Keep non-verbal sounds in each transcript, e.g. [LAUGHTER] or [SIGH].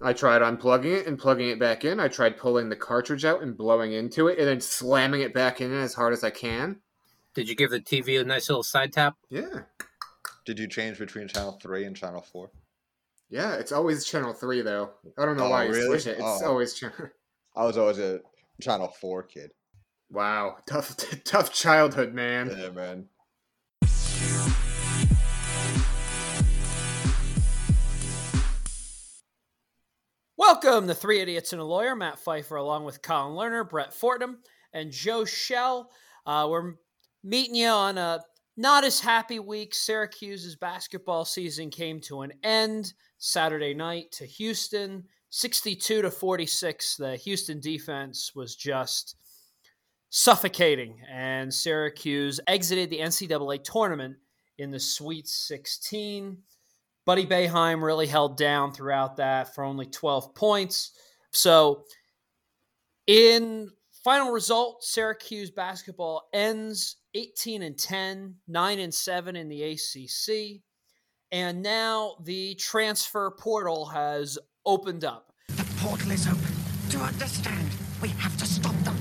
I tried unplugging it and plugging it back in. I tried pulling the cartridge out and blowing into it and then slamming it back in as hard as I can. Did you give the TV a nice little side tap? Yeah. Did you change between channel three and channel four? Yeah, it's always channel 3 though. I don't know Oh, why you really? switch it. It's Oh. always channel [LAUGHS] I was always a channel four kid. Wow, tough [LAUGHS] tough childhood, man. Yeah, man. Welcome to Three Idiots and a Lawyer. Matt Pfeiffer, along with Colin Lerner, Brett Fortnum, and Joe Shell. Uh, we're meeting you on a not as happy week. Syracuse's basketball season came to an end Saturday night to Houston, 62 to 46. The Houston defense was just suffocating, and Syracuse exited the NCAA tournament in the Sweet 16. Buddy Boeheim really held down throughout that for only 12 points. So, in final result, Syracuse basketball ends 18 and 10, 9 and 7 in the ACC. And now the transfer portal has opened up. The portal is open. To understand, we have to stop them.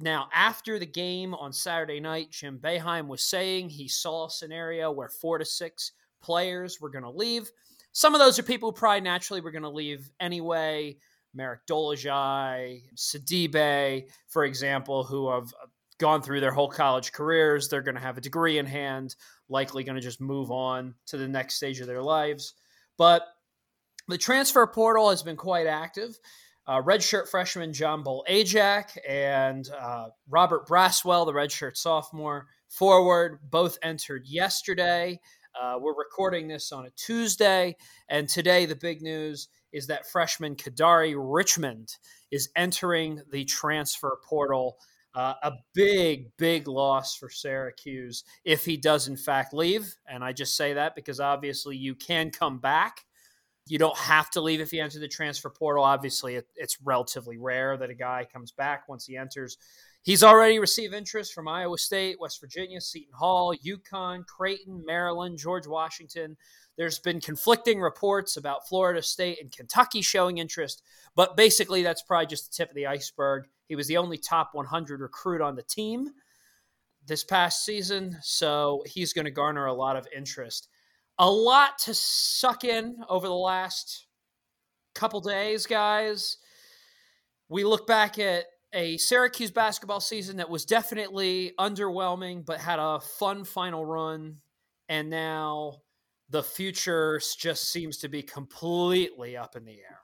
Now, after the game on Saturday night, Jim Boeheim was saying he saw a scenario where four to six players were going to leave. Some of those are people who probably naturally were going to leave anyway. Marek Dolezaj, Sidibe, for example, who have gone through their whole college careers. They're going to have a degree in hand, likely going to just move on to the next stage of their lives. But the transfer portal has been quite active uh, redshirt freshman John Bol Ajak and uh, Robert Braswell, the redshirt sophomore forward, both entered yesterday. Uh, we're recording this on a Tuesday, and today the big news is that freshman Kadary Richmond is entering the transfer portal. Uh, a big, big loss for Syracuse if he does, in fact, leave. And I just say that because obviously you can come back. You don't have to leave if you enter the transfer portal. Obviously, it, it's relatively rare that a guy comes back once he enters. He's already received interest from Iowa State, West Virginia, Seton Hall, UConn, Creighton, Maryland, George Washington. There's been conflicting reports about Florida State and Kentucky showing interest, but basically, that's probably just the tip of the iceberg. He was the only top 100 recruit on the team this past season, so he's going to garner a lot of interest a lot to suck in over the last couple days, guys. We look back at a Syracuse basketball season that was definitely underwhelming, but had a fun final run. And now the future just seems to be completely up in the air.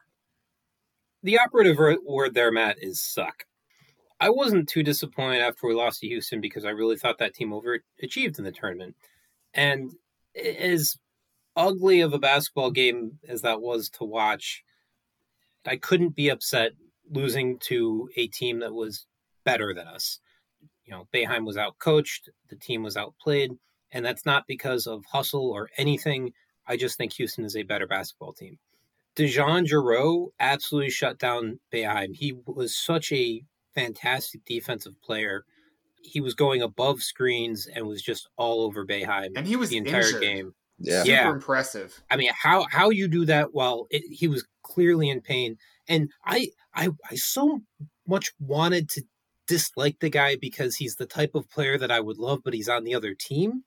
The operative word there, Matt, is suck. I wasn't too disappointed after we lost to Houston because I really thought that team overachieved in the tournament. And as ugly of a basketball game as that was to watch, I couldn't be upset losing to a team that was better than us. You know, Boeheim was outcoached, the team was outplayed, and that's not because of hustle or anything. I just think Houston is a better basketball team. Dejon Jarreau absolutely shut down Boeheim. He was such a fantastic defensive player. He was going above screens and was just all over Boeheim and he was the entire injured. game. Yeah. Super Yeah. impressive. I mean, how how you do that while it, he was clearly in pain, and I I I so much wanted to dislike the guy because he's the type of player that I would love, but he's on the other team.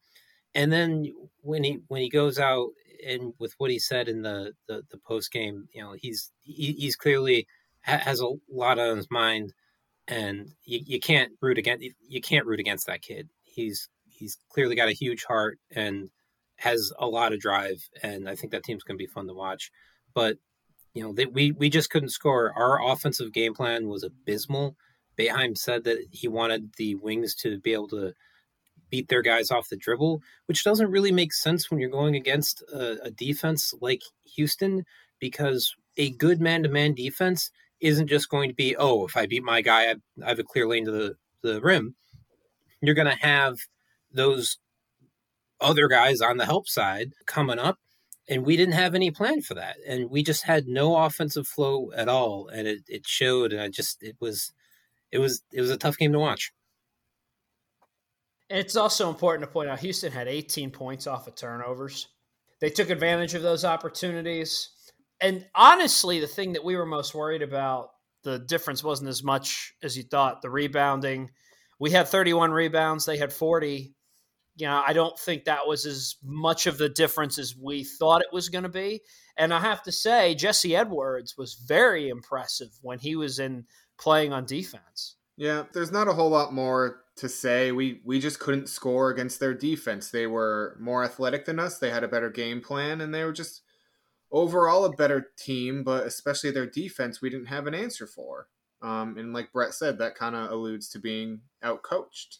And then when he when he goes out and with what he said in the the, the post game, you know, he's he, he's clearly ha- has a lot on his mind, and you, you can't root against you can't root against that kid. He's he's clearly got a huge heart and has a lot of drive, and I think that team's going to be fun to watch. But you know, they, we we just couldn't score. Our offensive game plan was abysmal. Boeheim said that he wanted the wings to be able to beat their guys off the dribble, which doesn't really make sense when you're going against a, a defense like Houston, because a good man-to-man defense isn't just going to be, oh, if I beat my guy, I, I have a clear lane to the, the rim. You're going to have those other guys on the help side coming up and we didn't have any plan for that and we just had no offensive flow at all and it, it showed and i just it was it was it was a tough game to watch And it's also important to point out Houston had 18 points off of turnovers. They took advantage of those opportunities. and honestly, the thing that we were most worried about, the difference wasn't as much as you thought. The rebounding, we had 31 rebounds, they had 40. You know, I don't think that was as much of the difference as we thought it was going to be. And I have to say, Jesse Edwards was very impressive when he was in playing on defense. Yeah, there's not a whole lot more to say. We we just couldn't score against their defense. They were more athletic than us. They had a better game plan, and they were just overall a better team. But especially their defense, we didn't have an answer for. Um, and like Brett said, that kind of alludes to being outcoached.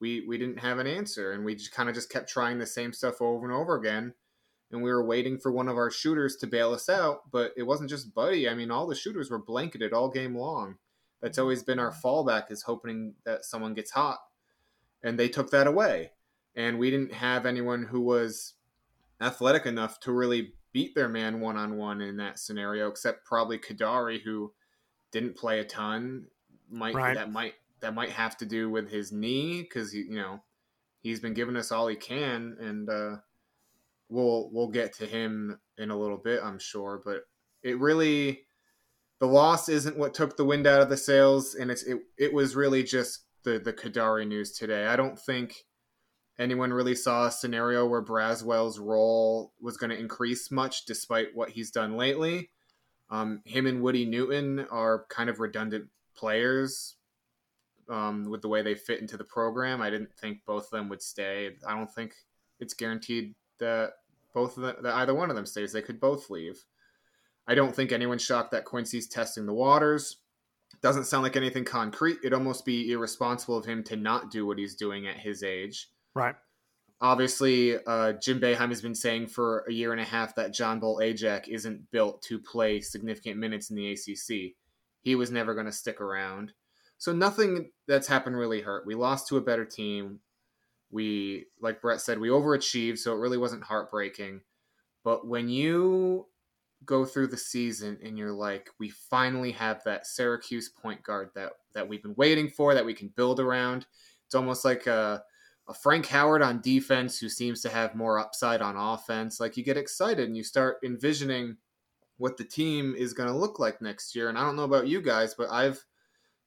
We we didn't have an answer, and we just kind of just kept trying the same stuff over and over again. And we were waiting for one of our shooters to bail us out, but it wasn't just Buddy. I mean, all the shooters were blanketed all game long that's mm-hmm. always been our fallback is hoping that someone gets hot. And they took that away. And we didn't have anyone who was athletic enough to really beat their man one on one in that scenario, except probably Kadary, who didn't play a ton. Might Right. that might that might have to do with his knee because you know he's been giving us all he can, and uh, we'll we'll get to him in a little bit, I'm sure. But it really the loss isn't what took the wind out of the sails, and it's it, it was really just the the Kadary news today. I don't think anyone really saw a scenario where Braswell's role was going to increase much, despite what he's done lately. Um, him and Woody Newton are kind of redundant players um, with the way they fit into the program. I didn't think both of them would stay. I don't think it's guaranteed that both of them, that either one of them stays. They could both leave. I don't think anyone's shocked that Quincy's testing the waters. Doesn't sound like anything concrete. It'd almost be irresponsible of him to not do what he's doing at his age. Right. Obviously, uh, Jim Boeheim has been saying for a year and a half that John Bol Ajak isn't built to play significant minutes in the ACC. He was never going to stick around. So nothing that's happened really hurt. We lost to a better team. We, like Brett said, we overachieved, so it really wasn't heartbreaking. But when you go through the season and you're like, we finally have that Syracuse point guard that that we've been waiting for, that we can build around. It's almost like a, a Frank Howard on defense who seems to have more upside on offense. Like you get excited and you start envisioning what the team is going to look like next year. And I don't know about you guys, but I've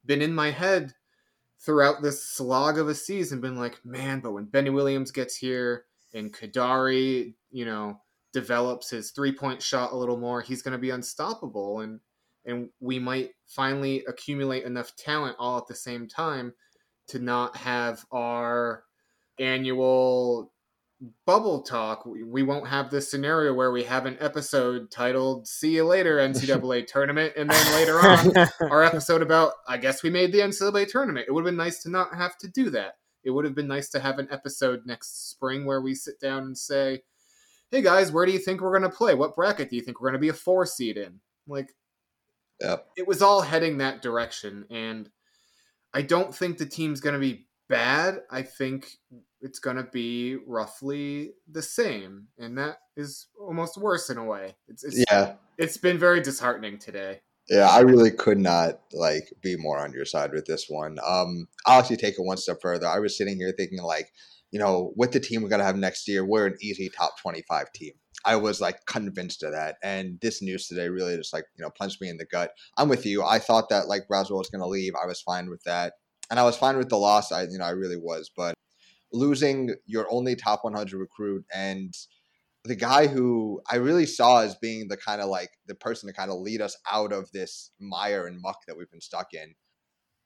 been in my head throughout this slog of a season, been like, man, but when Benny Williams gets here and Kadary, you know, develops his three point shot a little more, he's going to be unstoppable. And and we might finally accumulate enough talent all at the same time to not have our annual bubble talk. We, won't have this scenario where we have an episode titled "See You Later NCAA [LAUGHS] Tournament," and then later on [LAUGHS] our episode about I guess we made the NCAA tournament. It would have been nice to not have to do that. It would have been nice to have an episode next spring where we sit down and say, "Hey guys, where do you think we're going to play? What bracket do you think we're going to be a four seed in?" Like Yep. it was all heading that direction and I don't think the team's going to be bad. I think it's going to be roughly the same and that is almost worse in a way. It's it's, Yeah. it's been very disheartening today. Yeah, I really could not like be more on your side with this one. Um, I'll actually take it one step further. I was sitting here thinking like, you know, with the team we're gonna have next year, we're an easy top twenty-five team. I was like convinced of that, and this news today really just like you know punched me in the gut. I'm with you. I thought that like Braswell was gonna leave. I was fine with that, and I was fine with the loss. I you know I really was, but losing your only top 100 recruit and the guy who I really saw as being the kind of like the person to kind of lead us out of this mire and muck that we've been stuck in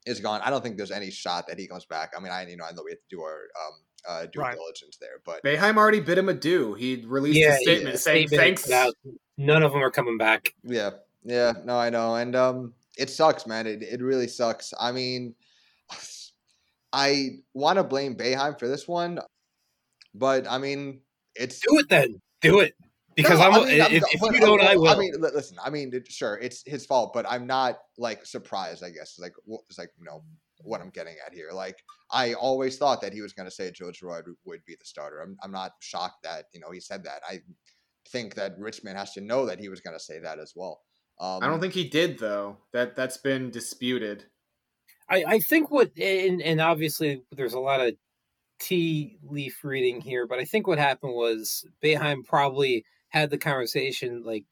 is gone. I don't think there's any shot that he comes back. I mean, I you know I know we have to do our um uh due Right. diligence there, but Boeheim already bid him adieu. He released yeah, a statement yeah, saying thanks. None of them are coming back. yeah, yeah, no, I know, and um, it sucks, man. It it really sucks. I mean, I want to blame Boeheim for this one, but I mean, it's Do it then. Do it. Because No, I'm, I mean, I'm if, if but, you don't, I will. I mean, listen. I mean, sure, it's his fault, but I'm not like surprised. I guess it's like it's like you know what I'm getting at here. Like I always thought that he was going to say Joe Girard would be the starter. I'm I'm not shocked that you know he said that. I think that Richmond has to know that he was going to say that as well. Um, I don't think he did though. That that's been disputed. I, I think what and, and obviously there's a lot of tea leaf reading here, but I think what happened was Boeheim probably had the conversation like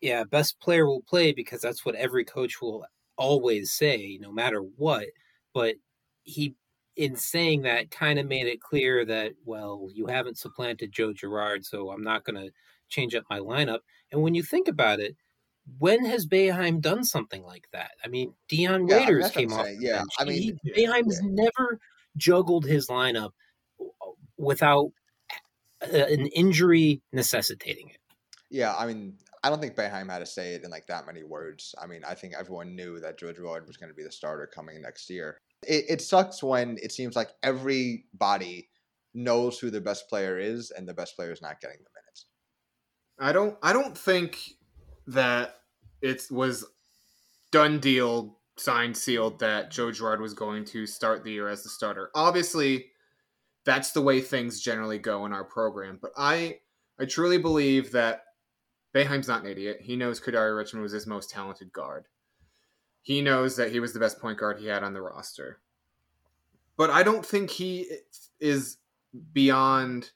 yeah, best player will play because that's what every coach will always say, no matter what. But he, in saying that, kind of made it clear that, well, you haven't supplanted Joe Girard, so I'm not going to change up my lineup. And when you think about it, when has Boeheim done something like that? I mean, Dion Yeah, Waiters that's what I'm came off. saying. Yeah, bench. I mean, he, yeah, Boeheim's yeah. never juggled his lineup without an injury necessitating it. Yeah, I mean, I don't think Boeheim had to say it in like that many words. I mean, I think everyone knew that Joe Girard was going to be the starter coming next year. It, it sucks when it seems like everybody knows who the best player is, and the best player is not getting the minutes. I don't I don't think that it was done deal signed sealed that Joe Girard was going to start the year as the starter. Obviously, that's the way things generally go in our program, but I I truly believe that Boeheim's not an idiot. He knows Kadary Richmond was his most talented guard. He knows that he was the best point guard he had on the roster. But I don't think he is beyond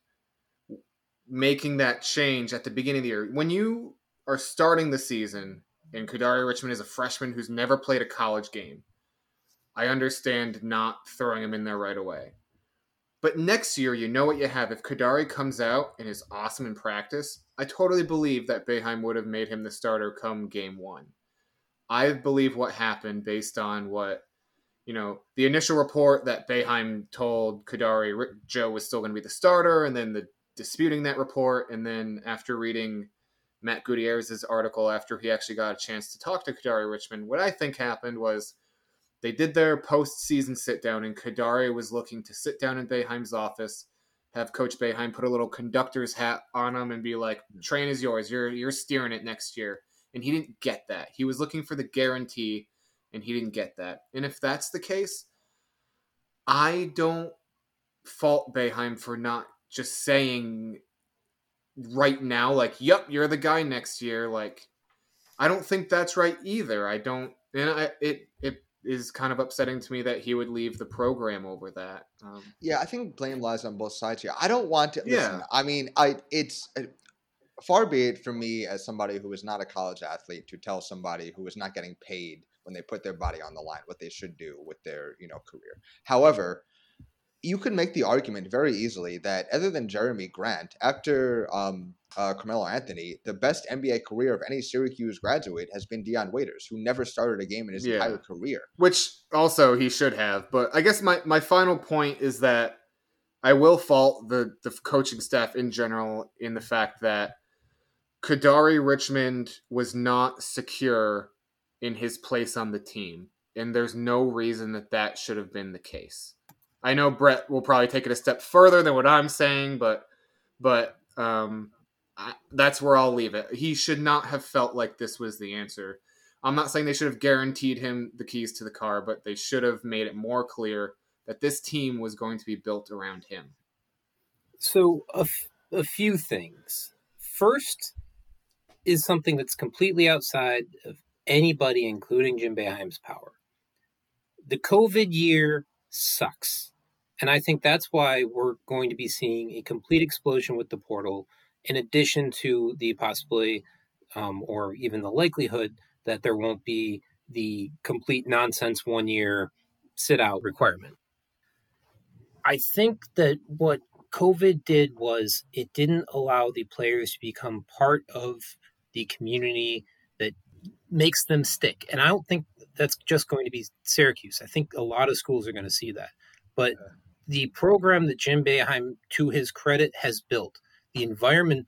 making that change at the beginning of the year. When you are starting the season and Kadary Richmond is a freshman who's never played a college game, I understand not throwing him in there right away. But next year, you know what you have. If Kadary comes out and is awesome in practice, I totally believe that Boeheim would have made him the starter come game one. I believe what happened based on what, you know, the initial report that Boeheim told Kadary Joe was still going to be the starter, and then the disputing that report, and then after reading Matt Gutierrez's article after he actually got a chance to talk to Kadary Richmond, what I think happened was they did their postseason sit down, and Kadary was looking to sit down in Boeheim's office, have Coach Boeheim put a little conductor's hat on him, and be like, hmm. "Train is yours. You're you're steering it next year." And he didn't get that. He was looking for the guarantee, and he didn't get that. And if that's the case, I don't fault Boeheim for not just saying right now, like, "Yep, you're the guy next year." Like, I don't think that's right either. I don't, and I it it is kind of upsetting to me that he would leave the program over that. Um, Yeah, I think blame lies on both sides here. I don't want to. Listen, Yeah. I mean, I it's uh, far be it from me as somebody who is not a college athlete to tell somebody who is not getting paid when they put their body on the line what they should do with their you know career. However, you can make the argument very easily that other than Jerami Grant, after um, uh, Carmelo Anthony, the best NBA career of any Syracuse graduate has been Dion Waiters, who never started a game in his Yeah. entire career. which also he should have. But I guess my, my final point is that I will fault the, the coaching staff in general in the fact that Kadary Richmond was not secure in his place on the team. And there's no reason that that should have been the case. I know Brett will probably take it a step further than what I'm saying, but but um, I, that's where I'll leave it. He should not have felt like this was the answer. I'm not saying they should have guaranteed him the keys to the car, but they should have made it more clear that this team was going to be built around him. So, a, f- a few things. First is something that's completely outside of anybody, including Jim Boeheim's power. The COVID year sucks. And I think that's why we're going to be seeing a complete explosion with the portal, in addition to the possibility um, or even the likelihood that there won't be the complete nonsense one year sit out requirement. I think that what COVID did was it didn't allow the players to become part of the community makes them stick. And I don't think that's just going to be Syracuse. I think a lot of schools are going to see that. But the program that Jim Boeheim, to his credit, has built, the environment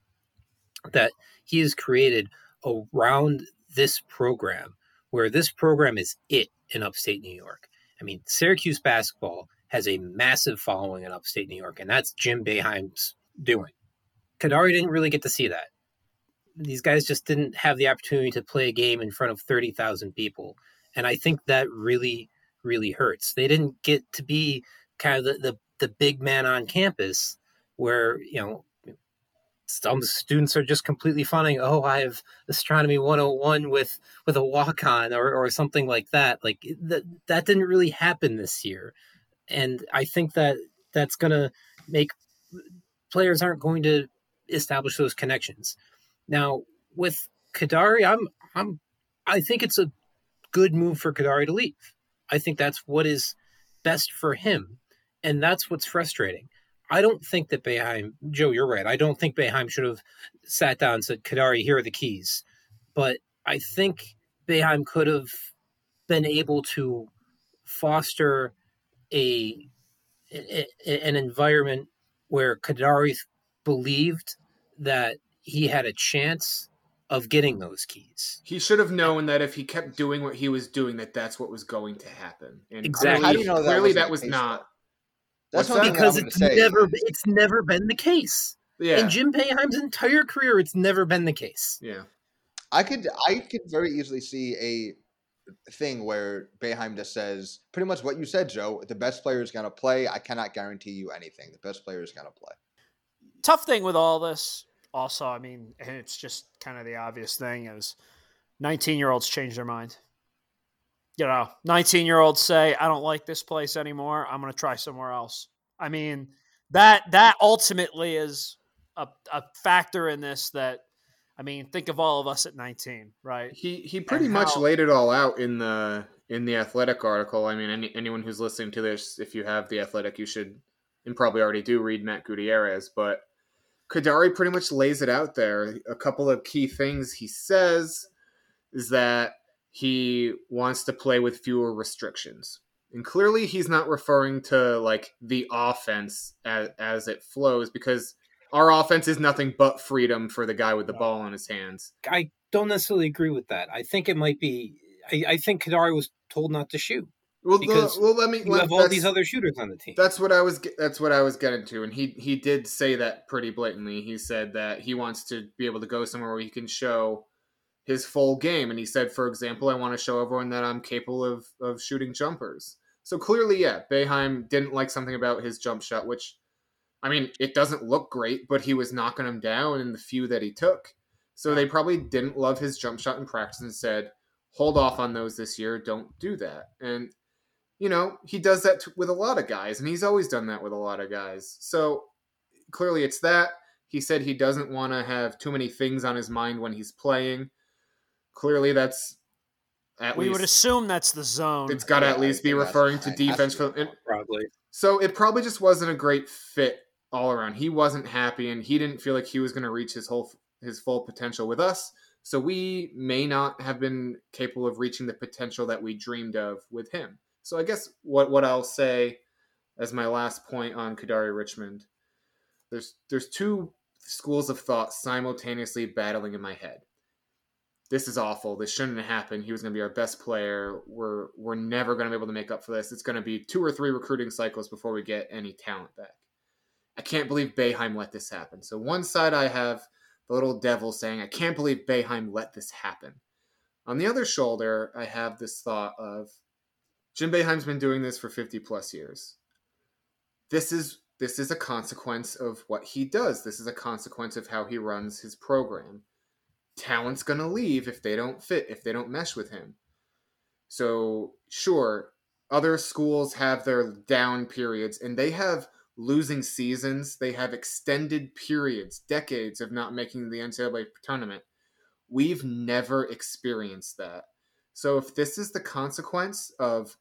that he has created around this program, where this program is it in upstate New York. I mean, Syracuse basketball has a massive following in upstate New York, and that's Jim Boeheim's doing. Kadary didn't really get to see that. These guys just didn't have the opportunity to play a game in front of 30,000 people. And I think that really, really hurts. They didn't get to be kind of the, the, the big man on campus where, you know, some students are just completely funning, oh, I have astronomy 101 with with a walk on or, or something like that. Like that that didn't really happen this year. And I think that that's gonna make players aren't going to establish those connections. Now, with Kadary, I'm I'm I think it's a good move for Kadary to leave. I think that's what is best for him. And that's what's frustrating. I don't think that Boeheim, Joe, you're right. I don't think Boeheim should have sat down and said, Kadary, here are the keys. But I think Boeheim could have been able to foster a, a an environment where Kadary believed that he had a chance of getting those keys. He should have known that if he kept doing what he was doing, that that's what was going to happen. And Exactly. clearly, How do you know that clearly wasn't that was not. That's What's that? because I'm it's say never it's never been the case. Yeah, In Jim Boeheim's entire career, it's never been the case. yeah. I could I could very easily see a thing where Boeheim just says pretty much what you said, Joe. The best player is gonna play. I cannot guarantee you anything. The best player is gonna play. tough thing with all this also i mean and it's just kind of the obvious thing is 19 year olds change their mind you know 19 year olds say i don't like this place anymore i'm going to try somewhere else i mean that that ultimately is a, a factor in this that i mean think of all of us at 19 right He he pretty And much how- laid it all out in the in the athletic article. I mean, any, anyone who's listening to this, if you have the athletic, you should and probably already do read Matt Gutierrez. But Kadary pretty much lays it out there. A couple of key things he says is that he wants to play with fewer restrictions. And clearly he's not referring to like the offense as, as it flows because our offense is nothing but freedom for the guy with the ball in his hands. I don't necessarily agree with that. I think it might be. I, I think Kadary was told not to shoot. Well, Because well, let me. You let- have all these other shooters on the team. That's what I was. That's what I was getting to, and he he did say that pretty blatantly. He said that he wants to be able to go somewhere where he can show his full game, and he said, for example, I want to show everyone that I'm capable of of shooting jumpers. So clearly, yeah, Boeheim didn't like something about his jump shot, which, I mean, it doesn't look great, but he was knocking them down in the few that he took. So they probably didn't love his jump shot in practice and said, hold off on those this year. Don't do that. And you know, he does that t- with a lot of guys, and he's always done that with a lot of guys. So clearly, it's that. He said he doesn't want to have too many things on his mind when he's playing. Clearly, that's at least we least would assume that's the zone it's got to Yeah, at least be referring to defense. For. Probably. so it probably just wasn't a great fit all around. He wasn't happy, and he didn't feel like he was going to reach his whole his full potential with us. So we may not have been capable of reaching the potential that we dreamed of with him. So I guess what what I'll say as my last point on Kadary Richmond, there's there's two schools of thought simultaneously battling in my head. This is awful. This shouldn't have happened. He was going to be our best player. We're we're never going to be able to make up for this. It's going to be two or three recruiting cycles before we get any talent back. I can't believe Boeheim let this happen. So one side I have the little devil saying, I can't believe Boeheim let this happen. On the other shoulder, I have this thought of Jim Boeheim's been doing this for 50 plus years. This is this is a consequence of what he does. This is a consequence of how he runs his program. Talent's going to leave if they don't fit, if they don't mesh with him. So, sure, other schools have their down periods and they have losing seasons. They have extended periods, decades of not making the NCAA tournament. We've never experienced that. So if this is the consequence of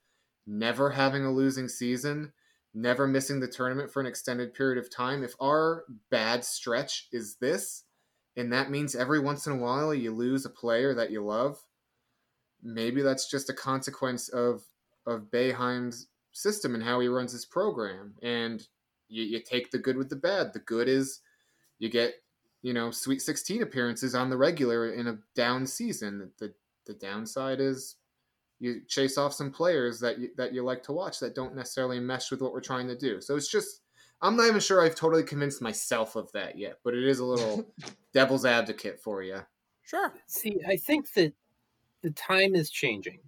never having a losing season, never missing the tournament for an extended period of time, if our bad stretch is this, and that means every once in a while you lose a player that you love, maybe that's just a consequence of of Boeheim's system and how he runs his program. And you, you take the good with the bad. The good is you get, you know, Sweet 16 appearances on the regular in a down season. The the downside is you chase off some players that you, that you like to watch that don't necessarily mesh with what we're trying to do. So it's just I'm not even sure I've totally convinced myself of that yet, but it is a little [LAUGHS] devil's advocate for you. sure See, I think that the time is changing.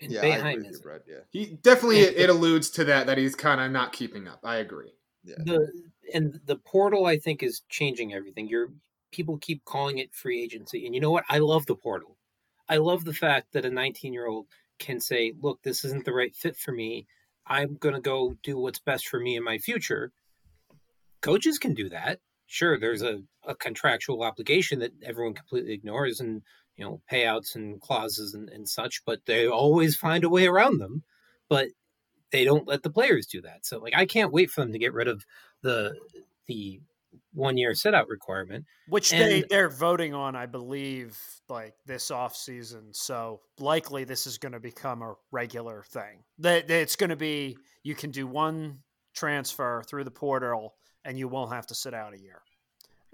And Yeah, I agree Boeheim with you, isn't. Yeah, He definitely it, it alludes to that that he's kind of not keeping up. I agree. yeah. the and the portal I think is changing everything. You're people keep calling it free agency, and you know what? I love the portal. I love the fact that a 19 year old can say, "Look, this isn't the right fit for me. I'm going to go do what's best for me in my future." Coaches can do that. Sure, there's a, a contractual obligation that everyone completely ignores, and you know, payouts and clauses and, and such, but they always find a way around them. But they don't let the players do that. So like I can't wait for them to get rid of the the one year sit out requirement. Which And- they, they're voting on, I believe, like this off season. So likely this is going to become a regular thing. That it's going to be you can do one transfer through the portal and you won't have to sit out a year.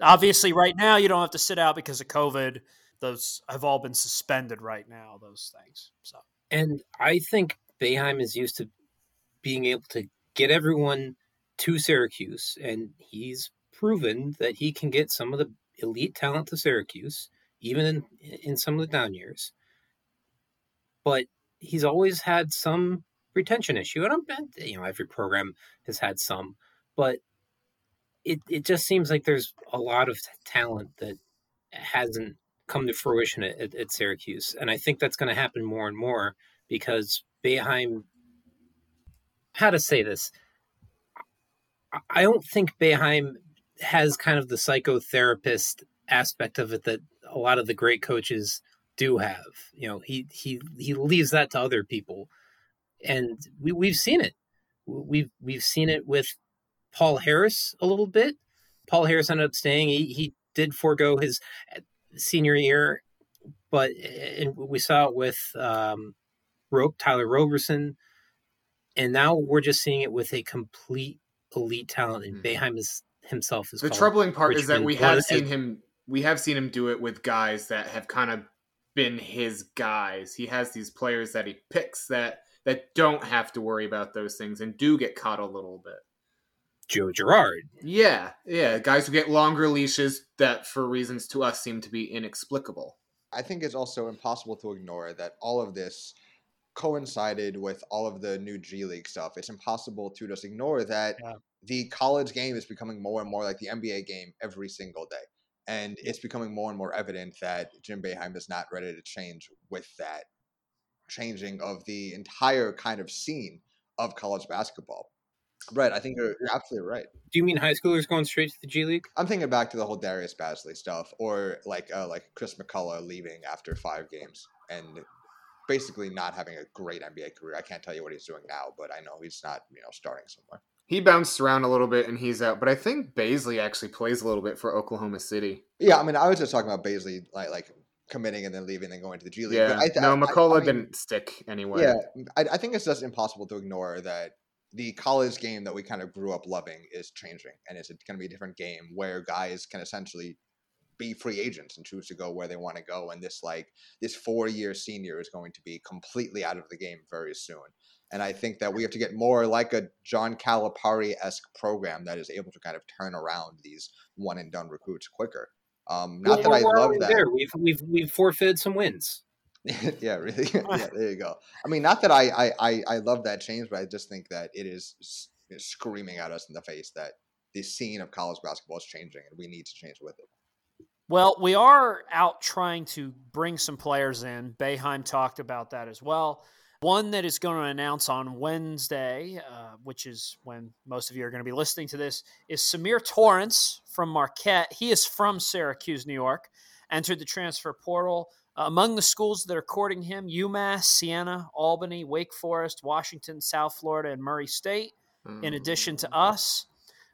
Obviously, right now you don't have to sit out because of COVID. Those have all been suspended right now. Those things. So And I think Boeheim is used to being able to get everyone to Syracuse, and he's proven that he can get some of the elite talent to Syracuse, even in in some of the down years. But he's always had some retention issue, and I'm you know every program has had some, but it it just seems like there's a lot of talent that hasn't come to fruition at, at, Syracuse, and I think that's going to happen more and more because Boeheim. How to say this? I- don't think Boeheim has kind of the psychotherapist aspect of it that a lot of the great coaches do have. You know, he he he leaves that to other people, and we we've seen it. We've we've seen it with Paul Harris a little bit. Paul Harris ended up staying. He he did forego his senior year, but and we saw it with um, Rope Tyler Roberson, and now we're just seeing it with a complete elite talent. And. Boeheim is himself is The called troubling part is that we Blood have seen as- him. We have seen him do it with guys that have kind of been his guys. He has these players that he picks that that don't have to worry about those things and do get caught a little bit. Joe Girard. Yeah, yeah, guys who get longer leashes that, for reasons to us, seem to be inexplicable. I think it's also impossible to ignore that all of this coincided with all of the new G League stuff. It's impossible to just ignore that Yeah. The college game is becoming more and more like the NBA game every single day. And it's becoming more and more evident that Jim Boeheim is not ready to change with that changing of the entire kind of scene of college basketball. Right, I think you're, you're absolutely right. Do you mean high schoolers going straight to the G League? I'm thinking back to the whole Darius Bazley stuff, or like uh, like Chris McCullough leaving after five games and basically not having a great NBA career. I can't tell you what he's doing now, but I know he's not you know starting somewhere. He bounced around a little bit and he's out, but I think Bazley actually plays a little bit for Oklahoma City. Yeah, I mean, I was just talking about Bazley like like committing and then leaving and going to the G League. Yeah, but I, no, I- I- McCullough I mean, didn't stick anyway. Yeah, I, I think it's just impossible to ignore that the college game that we kind of grew up loving is changing, and it's going to be a different game where guys can essentially be free agents and choose to go where they want to go. And this like this four year senior is going to be completely out of the game very soon. And I think that we have to get more like a John Calipari esque program that is able to kind of turn around these one and done recruits quicker. Um, not that Well, I love that. There, we've we've we've forfeited some wins. [LAUGHS] yeah, really. [LAUGHS] yeah, there you go. I mean, not that I, I I I love that change, but I just think that it is screaming at us in the face that the scene of college basketball is changing, and we need to change with it. Well, we are out trying to bring some players in. Boeheim talked about that as well. One that is going to announce on Wednesday, uh, which is when most of you are going to be listening to this, is Symir Torrence from Marquette. He is from Syracuse, New York, entered the transfer portal. Uh, among the schools that are courting him, UMass, Siena, Albany, Wake Forest, Washington, South Florida, and Murray State, in addition to Mm. us.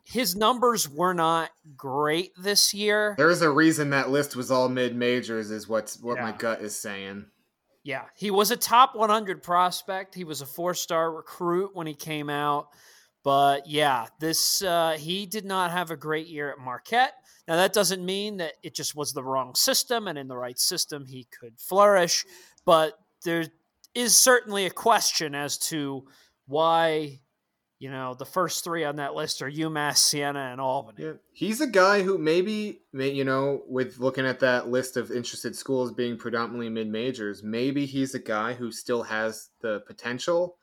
His numbers were not great this year. There's a reason that list was all mid majors, is what's what my gut is saying. Yeah, he was a top 100 prospect. He was a four-star recruit when he came out. But yeah, this uh, he did not have a great year at Marquette. Now that doesn't mean that it just was the wrong system, and in the right system he could flourish. But there is certainly a question as to why, you know, the first three on that list are UMass, Siena, and Albany. Yeah, he's a guy who maybe, you know, with looking at that list of interested schools being predominantly mid majors, maybe he's a guy who still has the potential.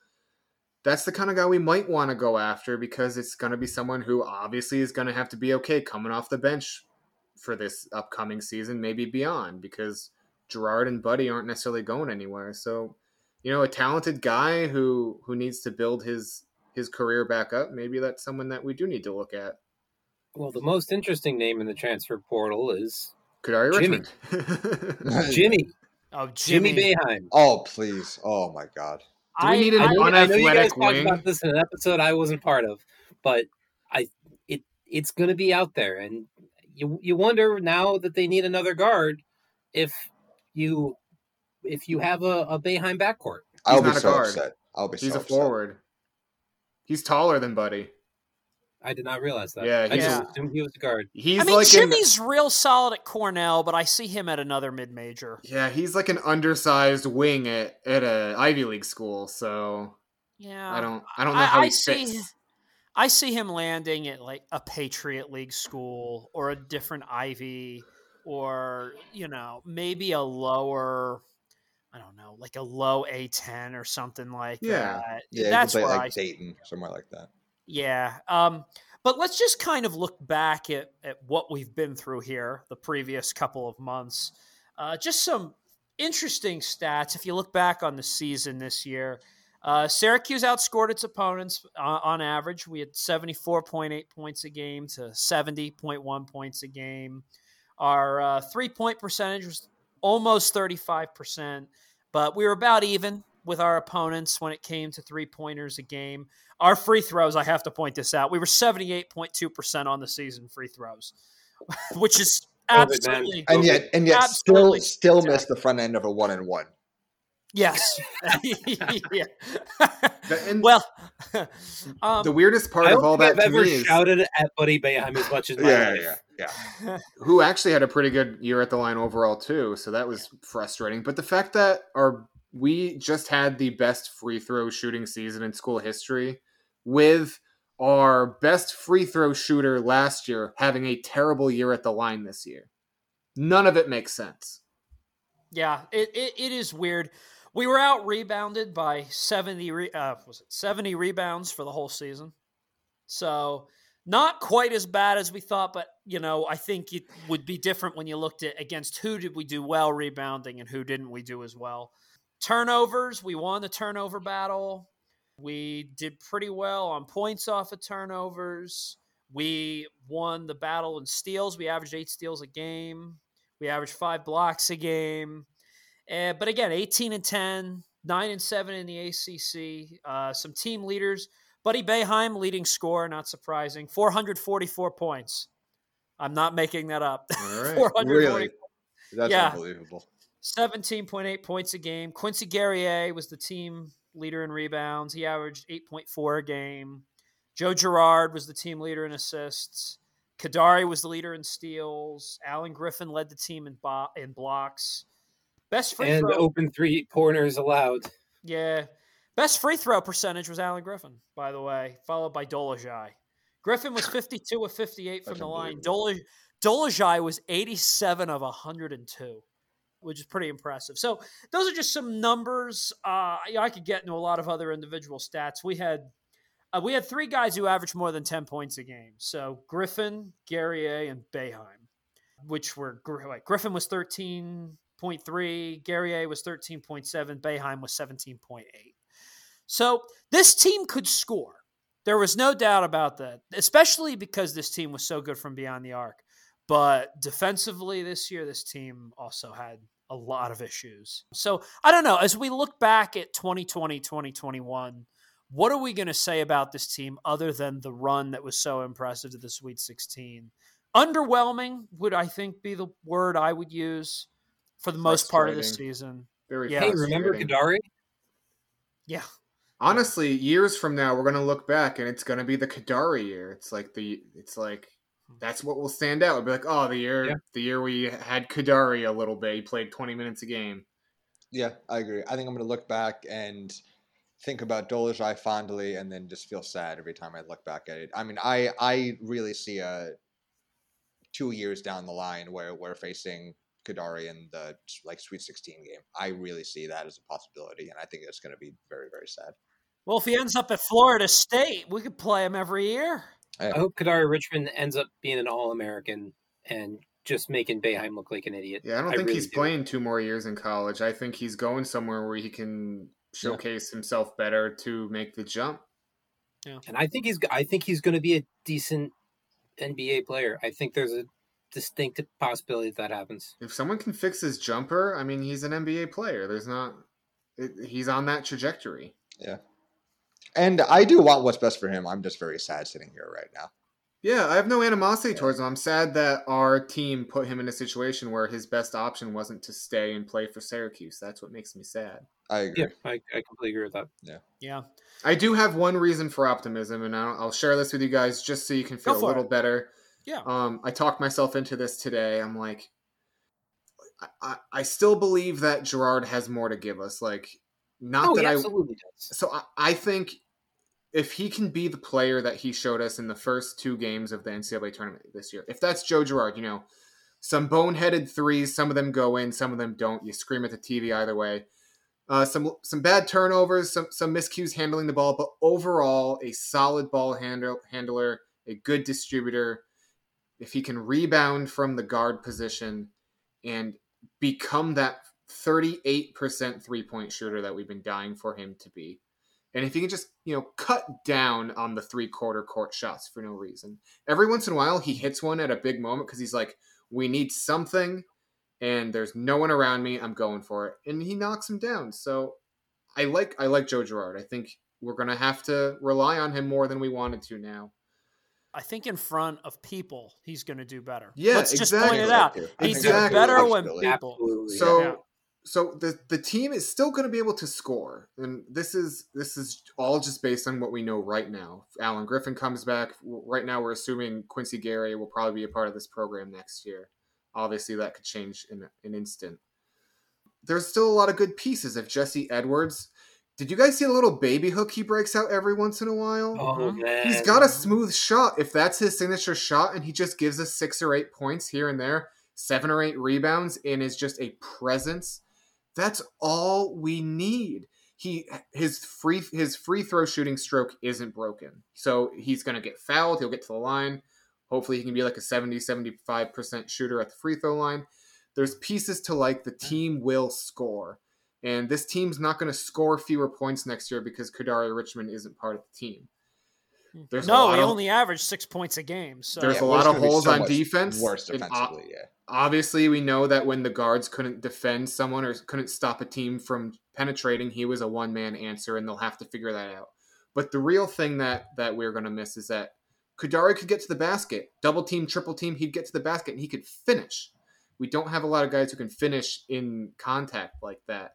That's the kind of guy we might want to go after because it's going to be someone who obviously is going to have to be okay coming off the bench for this upcoming season, maybe beyond, because Girard and Buddy aren't necessarily going anywhere. So, you know, a talented guy who who needs to build his his career back up. Maybe that's someone that we do need to look at. Well, the most interesting name in the transfer portal is Kadary Jimmy. Richmond. [LAUGHS] Jimmy. Oh, Jimmy, Jimmy. Boeheim. Oh please! Oh my god! Do we need an I know, I know you guys unathletic talked about this in an episode I wasn't part of, but I it it's going to be out there, and you you wonder now that they need another guard if you if you have a, a Boeheim backcourt. I'll be a so guard. upset. I'll be He's so a upset. forward. He's taller than Buddy. I did not realize that. Yeah, I just assumed he was a guard. He's I mean, like an, Jimmy's real solid at Cornell, but I see him at another mid major. yeah, he's like an undersized wing at at a Ivy League school. So Yeah, I don't I don't know how I he see. fits. I see him landing at like a Patriot League school or a different Ivy, or you know maybe a lower. I don't know, like a low A ten or something like Yeah. that. Yeah, that's where play I like Dayton, somewhere like that. Yeah. Um, but let's just kind of look back at, at what we've been through here the previous couple of months. Uh, just some interesting stats. If you look back on the season this year, uh, Syracuse outscored its opponents uh, on average. We had 74.8 points a game to 70.1 points a game. Our uh, three point percentage was almost 35%, but we were about even with our opponents when it came to three pointers a game. Our free throws, I have to point this out, we were 78.2% on the season free throws, [LAUGHS] which is man. absolutely And yet, and yet, still, Absolutely still fantastic. missed the front end of a one and one. yes. [LAUGHS] [LAUGHS] yeah. And well, um, the weirdest part of all think that I've to ever me is shouted at Buddy Boeheim as much as my Yeah, life. yeah, yeah. [LAUGHS] who actually had a pretty good year at the line overall too. So that was frustrating. But the fact that our we just had the best free throw shooting season in school history, with our best free throw shooter last year having a terrible year at the line this year. None of it makes sense. Yeah, it, it, it is weird. We were out rebounded by 70 re- uh, was it 70 rebounds for the whole season. So, not quite as bad as we thought, but you know, I think it would be different when you looked at against who did we do well rebounding and who didn't we do as well. Turnovers, we won the turnover battle. We did pretty well on points off of turnovers. We won the battle in steals. We averaged 8 steals a game. We averaged five blocks a game. Uh, but again, 18 and 10, 9 and 7 in the ACC. Uh, some team leaders. Buddy Boeheim, leading scorer, not surprising. 444 points. I'm not making that up. All right. [LAUGHS] 440 Really? That's Yeah. unbelievable. 17.8 points a game. Quincy Guerrier was the team leader in rebounds. He averaged 8.4 a game. Joe Girard was the team leader in assists. Kadari was the leader in steals. Alan Griffin led the team in, bo- in blocks. Best free And throw. open three corners allowed. Yeah. Best free throw percentage was Alan Griffin, by the way, followed by Dolezaj. Griffin was 52 of 58 from the line. Dolezaj was 87 of 102, which is pretty impressive. So those are just some numbers. Uh, I could get into a lot of other individual stats. We had uh, we had three guys who averaged more than 10 points a game. So Griffin, Guerrier, and Boeheim, which were wait, Griffin was 13.3, Guerrier was 13.7, Boeheim was 17.8. So this team could score. There was no doubt about that, especially because this team was so good from beyond the arc. But defensively this year, this team also had a lot of issues. So I don't know. As we look back at 2020, 2021, what are we going to say about this team other than the run that was so impressive to the Sweet 16? Underwhelming would, I think, be the word I would use for the most part of this season. Very Yeah. Hey, remember frustrating. Kadary? Yeah. Honestly, years from now, we're gonna look back and it's gonna be the Kadary year. It's like the, it's like hmm. that's what will stand out. It'll be like, oh, the year, Yeah. the year we had Kadary a little bit. He played twenty minutes a game. Yeah, I agree. I think I'm going to look back and think about Dolezaj fondly, and then just feel sad every time I look back at it. I mean, I I really see a two years down the line where we're facing Kadary in the like Sweet 16 game. I really see that as a possibility, and I think it's going to be very very sad. Well, if he ends up at Florida State, we could play him every year. I hope Kadary Richmond ends up being an All American and just making Boeheim look like an idiot. Yeah, I don't I think really he's do. playing two more years in college. I think he's going somewhere where he can showcase himself better to make the jump. Yeah. And I think he's I think he's going to be a decent NBA player. I think there's a distinct possibility that, that happens. If someone can fix his jumper, I mean, he's an NBA player. There's not. It, he's on that trajectory. Yeah. And I do want what's best for him. I'm just very sad sitting here right now. Yeah, I have no animosity towards him. I'm sad that our team put him in a situation where his best option wasn't to stay and play for Syracuse. That's what makes me sad. I agree. Yeah, I, I completely agree with that. Yeah. Yeah. I do have one reason for optimism, and I'll, I'll share this with you guys just so you can feel a little it. better. Yeah. Um, I talked myself into this today. I'm like, I, I, I still believe that Girard has more to give us. Like, not Oh, that he I absolutely does. so I, I think if he can be the player that he showed us in the first two games of the NCAA tournament this year, if that's Joe Girard, you know, some boneheaded threes, some of them go in, some of them don't. You scream at the TV either way. Uh, some some bad turnovers, some some miscues handling the ball, but overall a solid ball handle, handler, a good distributor. If he can rebound from the guard position and become that 38% three point shooter that we've been dying for him to be. And if he can just, you know, cut down on the three quarter court shots for no reason. Every once in a while, he hits one at a big moment because he's like, we need something and there's no one around me. I'm going for it. And he knocks him down. So I like, I like Joe Girard. I think we're going to have to rely on him more than we wanted to now. I think in front of people, he's going to do better. Yeah, Let's just point it out. I He think did Exactly. better when people. Absolutely. So Yeah. So the the team is still going to be able to score, and this is this is all just based on what we know right now. If Alan Griffin comes back right now. We're assuming Quincy Guerrier will probably be a part of this program next year. Obviously, that could change in an instant. There's still a lot of good pieces. If Jesse Edwards, did you guys see the little baby hook he breaks out every once in a while? Oh Mhm. man, He's got a smooth shot. If that's his signature shot and he just gives us six or eight points here and there, seven or eight rebounds, and is just a presence, that's all we need. He his free his free throw shooting stroke isn't broken. So he's gonna get fouled, he'll get to the line. Hopefully he can be like a 70, 75% shooter at the free throw line. There's pieces to like the team will score. And this team's not going to score fewer points next year because Kadary Richmond isn't part of the team. Hmm. There's no, he of- only averaged six points a game. So There's Yeah, a lot of holes so on defense, Worse and, defensively, yeah. Obviously we know that when the guards couldn't defend someone or couldn't stop a team from penetrating he was a one-man answer and they'll have to figure that out. But the real thing that that we're going to miss is that Kadary could get to the basket. Double team triple team he'd get to the basket and he could finish. We don't have a lot of guys who can finish in contact like that.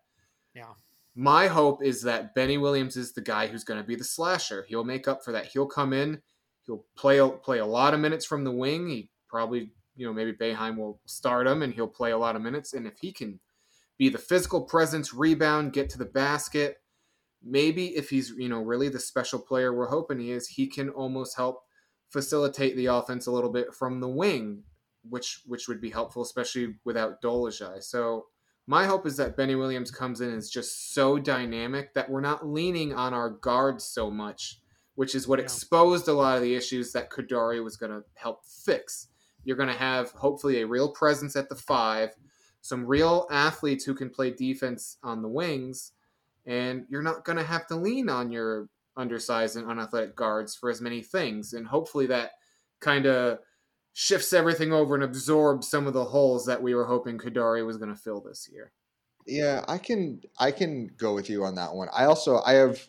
Yeah. my hope is that Benny Williams is the guy who's going to be the slasher. He'll make up for that. He'll come in he'll play play a lot of minutes from the wing. He probably you know, maybe Boeheim will start him and he'll play a lot of minutes. And if he can be the physical presence, rebound, get to the basket, maybe if he's, you know, really the special player we're hoping he is, he can almost help facilitate the offense a little bit from the wing, which which would be helpful, especially without Dolezaj. So my hope is that Benny Williams comes in and is just so dynamic that we're not leaning on our guards so much, which is what Yeah. exposed a lot of the issues that Kadary was going to help fix you're going to have hopefully a real presence at the five, some real athletes who can play defense on the wings, and you're not going to have to lean on your undersized and unathletic guards for as many things. And hopefully that kind of shifts everything over and absorbs some of the holes that we were hoping Kadary was going to fill this year. Yeah, I can I can go with you on that one. I also I have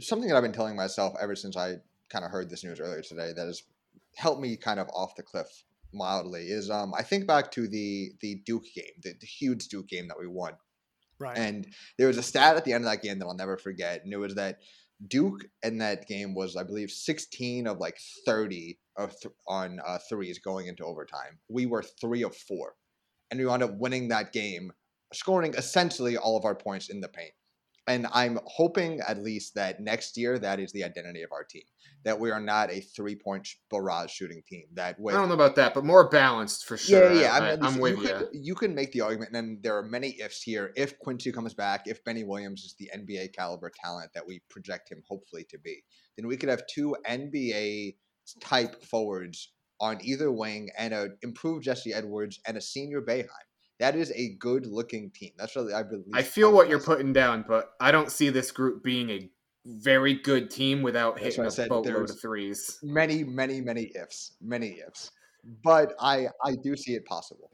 something that I've been telling myself ever since I kind of heard this news earlier today that has helped me kind of off the cliff mildly is um I think back to the the Duke game, the, the huge Duke game that we won. right. And there was a stat at the end of that game that I'll never forget, and it was that Duke in that game was, I believe, 16 of like 30 of th- on uh, threes going into overtime. We were three of four, and we wound up winning that game, scoring essentially all of our points in the paint. And I'm hoping at least that next year that is the identity of our team, that we are not a three point barrage shooting team. That with I don't know about that, but more balanced for sure. yeah, yeah. I, am with you you. could, you can make the argument, and there are many ifs here. If Quincy comes back, if Benny Williams is the NBA caliber talent that we project him hopefully to be, then we could have two NBA type forwards on either wing and a improved Jesse Edwards and a senior Boeheim. That is a good looking team. That's really I believe. I feel what you're putting down, but I don't see this group being a very good team without That's hitting why I a said boatload of threes. Many, many, many ifs. Many ifs. but I I do see it possible.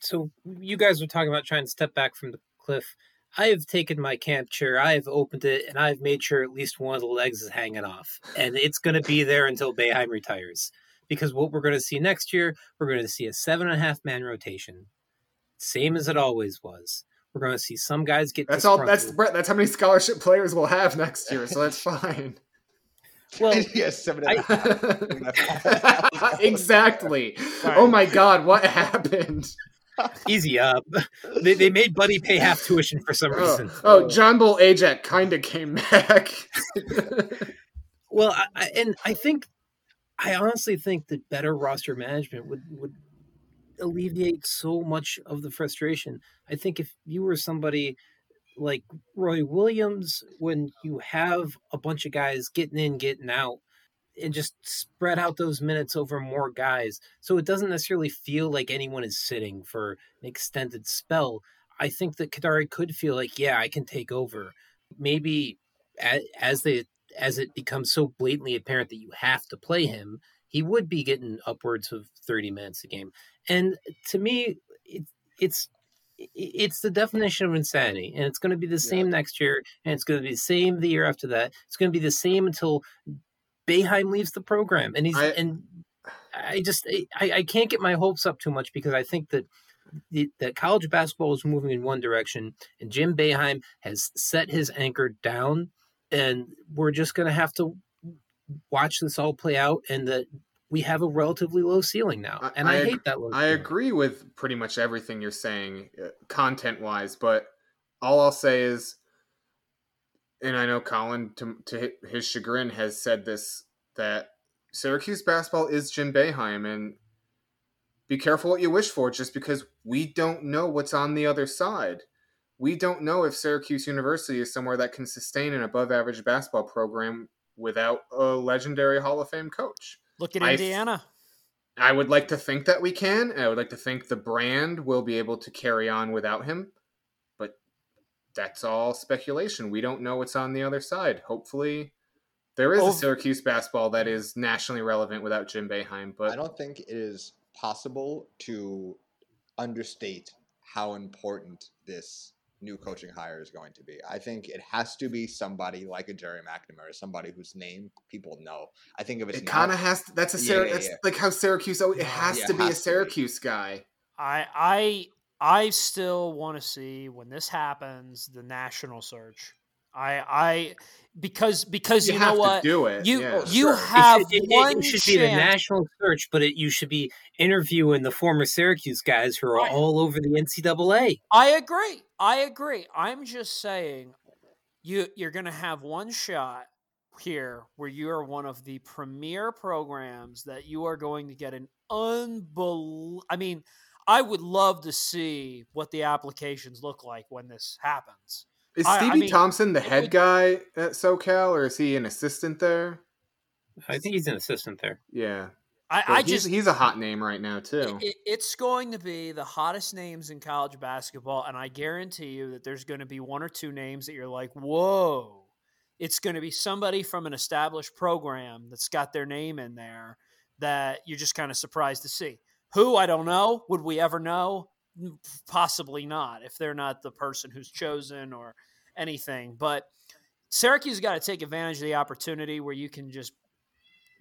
So you guys were talking about trying to step back from the cliff. I have taken my camp chair, I have opened it, and I've made sure at least one of the legs is hanging off. And it's going to be there until Boeheim retires. Because what we're going to see next year, we're going to see a seven and a half man rotation, same as it always was. We're going to see some guys get. That's all. That's. Brett. That's how many scholarship players we'll have next year. So that's [LAUGHS] fine. Well, [LAUGHS] yes, seven I- and a [LAUGHS] exactly. Right. Oh my God, what happened? easy up. They, they made Buddy pay half tuition for some Oh, reason. oh, John Bol Ajak kind of came back. Well, I, I, and I think, I honestly think that better roster management would would alleviate so much of the frustration. I think if you were somebody like Roy Williams, when you have a bunch of guys getting in, getting out, and just spread out those minutes over more guys, so it doesn't necessarily feel like anyone is sitting for an extended spell. I think that Kadary could feel like, yeah, I can take over. Maybe as, they as it becomes so blatantly apparent that you have to play him, he would be getting upwards of 30 minutes a game. And to me, it, it's it's the definition of insanity, and it's going to be the same next year, and it's going to be the same the year after that. It's going to be the same until Boeheim leaves the program, and he's I- and I just I, I can't get my hopes up too much because I think that the, that college basketball is moving in one direction, and Jim Boeheim has set his anchor down, and we're just going to have to watch this all play out, and that we have a relatively low ceiling now, and I, I ag- hate that low. I ceiling. agree with pretty much everything you're saying, uh, content wise, but all I'll say is, and I know Colin, to, to his chagrin, has said this that Syracuse basketball is Jim Boeheim, and be careful what you wish for, just because we don't know what's on the other side. We don't know if Syracuse University is somewhere that can sustain an above average basketball program without a legendary Hall of Fame coach. Look at Indiana. I would like to think that we can. I would like to think the brand will be able to carry on without him. But that's all speculation. We don't know what's on the other side. Hopefully, there is Oh. a Syracuse basketball that is nationally relevant without Jim Boeheim. But I don't think it is possible to understate how important this new coaching hire is going to be. I think it has to be somebody like a Gerry McNamara, somebody whose name people know. I think if it's it not, kind of has. To, that's a Yeah, Syr- yeah, that's yeah. like how Syracuse. Oh, It has Yeah, to it be a has to be. Syracuse guy. I I I still want to see when this happens the national search. I I because because you, You, know have what to do it. you yeah. you Sure. It have should, it- it- one it should be the national search, but it, you should be interviewing the former Syracuse guys who are Right. all over the NCAA. I agree. I agree. I'm just saying you you're going to have one shot here where you are one of the premier programs that you are going to get an unbelievable. I mean, I would love to see what the applications look like when this happens. Is I- I Stevie mean, Thompson the head guy at SoCal, or is he an assistant there? I think he's an assistant there. Yeah, I, I he's, just he's a hot name right now too. It, it's going to be the hottest names in college basketball, and I guarantee you that there's going to be one or two names that you're like, whoa. It's going to be somebody from an established program that's got their name in there that you're just kind of surprised to see. Who, I don't know. Would we ever know? Possibly not, if they're not the person who's chosen or anything. But Syracuse got to take advantage of the opportunity where you can just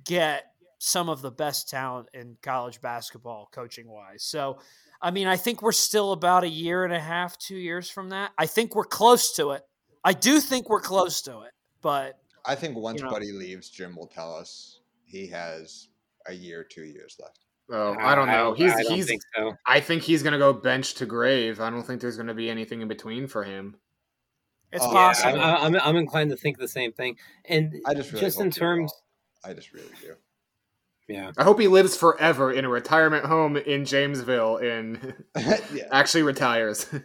get some of the best talent in college basketball coaching wise. So, I mean, I think we're still about a year and a half, two years from that. I think we're close to it. I do think we're close to it, but I think once you know- Buddy leaves, Jim will tell us he has a year, two years left. Oh, I don't know. He's I don't he's. think so. I think he's gonna go bench to grave. I don't think there's gonna be anything in between for him. it's Oh, yeah, possible. I, I'm, I'm inclined to think the same thing. And I just really just hope in he terms, will. I just really do. yeah, I hope he lives forever in a retirement home in Jamesville and [LAUGHS] yeah. actually retires. [LAUGHS]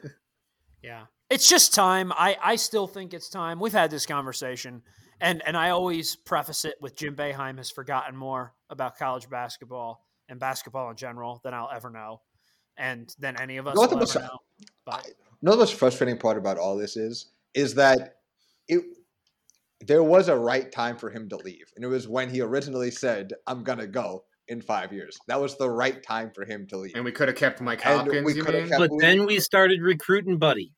Yeah. It's just time. I, I still think it's time. We've had this conversation, and, and I always preface it with Jim Boeheim has forgotten more about college basketball and basketball in general than I'll ever know, and than any of us You know will the ever most- know. But You know the most frustrating part about all this is, is that it there was a right time for him to leave, and it was when he originally said, "I'm gonna go." in five years. That was the right time for him to leave. And we could have kept Mike And Hopkins. we you mean? kept- But then we started recruiting Buddy.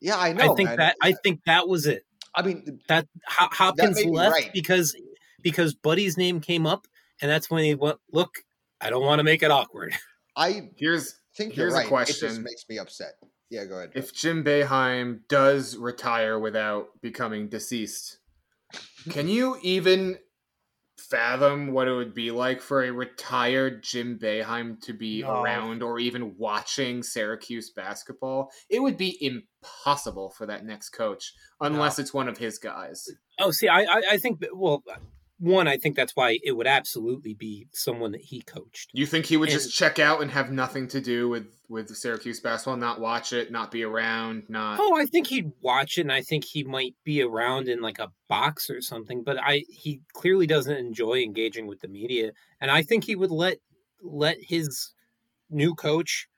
yeah, I know. I think man. that I think that was it. I mean, That Hopkins may be left right. because because Buddy's name came up, and that's when he went. Look, I don't want to make it awkward. [LAUGHS] I Here's think you're Here's a right. It just question. makes me upset. Yeah, go ahead. if Jim Boeheim does retire without becoming deceased, can you even fathom what it would be like for a retired Jim Boeheim to be No. around or even watching Syracuse basketball? It would be impossible for that next coach unless it's one of his guys. Oh, see, I I, I think well, one, I think that's why it would absolutely be someone that he coached. You think he would And- just check out and have nothing to do with with Syracuse basketball, not watch it, not be around, not Oh, I think he'd watch it, and I think he might be around in like a box or something. But I, he clearly doesn't enjoy engaging with the media, and I think he would let let his new coach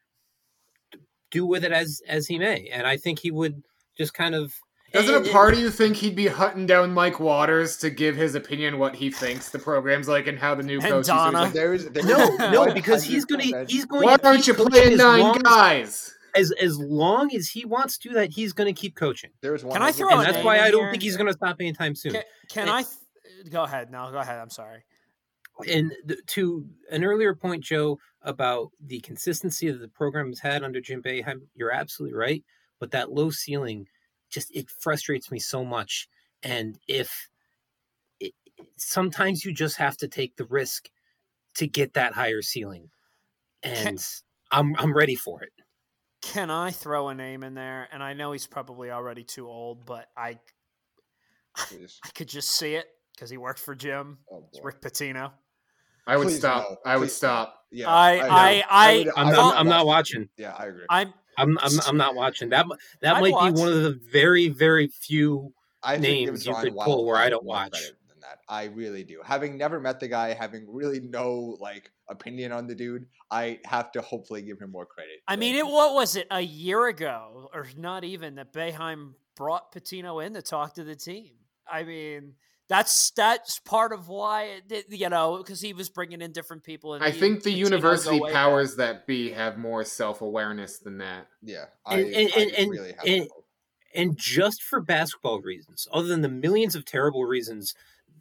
do with it as as he may. And I think he would just kind of Doesn't and- a part of you think he'd be hunting down Mike Waters to give his opinion what he thinks the program's like and how the new And coach is like, There is there No, no, because he's gonna he's going. Why to aren't you playing nine guys? As as long as he wants to that, he's going to keep coaching, There is one. Can I throw and that's why I don't here? think he's going to stop anytime soon. Can, can I th- go ahead? No, go ahead. I'm sorry. and th- to an earlier point, Joe, about the consistency that the program has had under Jim Boeheim, you're absolutely right. But that low ceiling, just it frustrates me so much. And if it, sometimes you just have to take the risk to get that higher ceiling, and I'm I'm ready for it. Can I throw a name in there? And I know he's probably already too old, but I Please. I could just see it because he worked for Jim. Oh, It's. Rick Pitino. I would Please stop. no. I would Please stop. Yeah, I- agree. I- I- would- I'm not, I'm not watch- watching. Yeah, I agree. I'm I'm I'm, I'm not watching that. That I'd might watch. be one of the very very few. I names you could pull where I don't watch. Than that. I really do. Having never met the guy, having really no like opinion on the dude, I have to hopefully give him more credit. I mean, it what was it a year ago, or not even that Boeheim brought Pitino in to talk to the team. I mean, that's that's part of why it, you know because he was bringing in different people. And I he think the and Pitino go university way back. powers that be have more self awareness than that. Yeah, I, And- and- I and- and- really have and- and just for basketball reasons, other than the millions of terrible reasons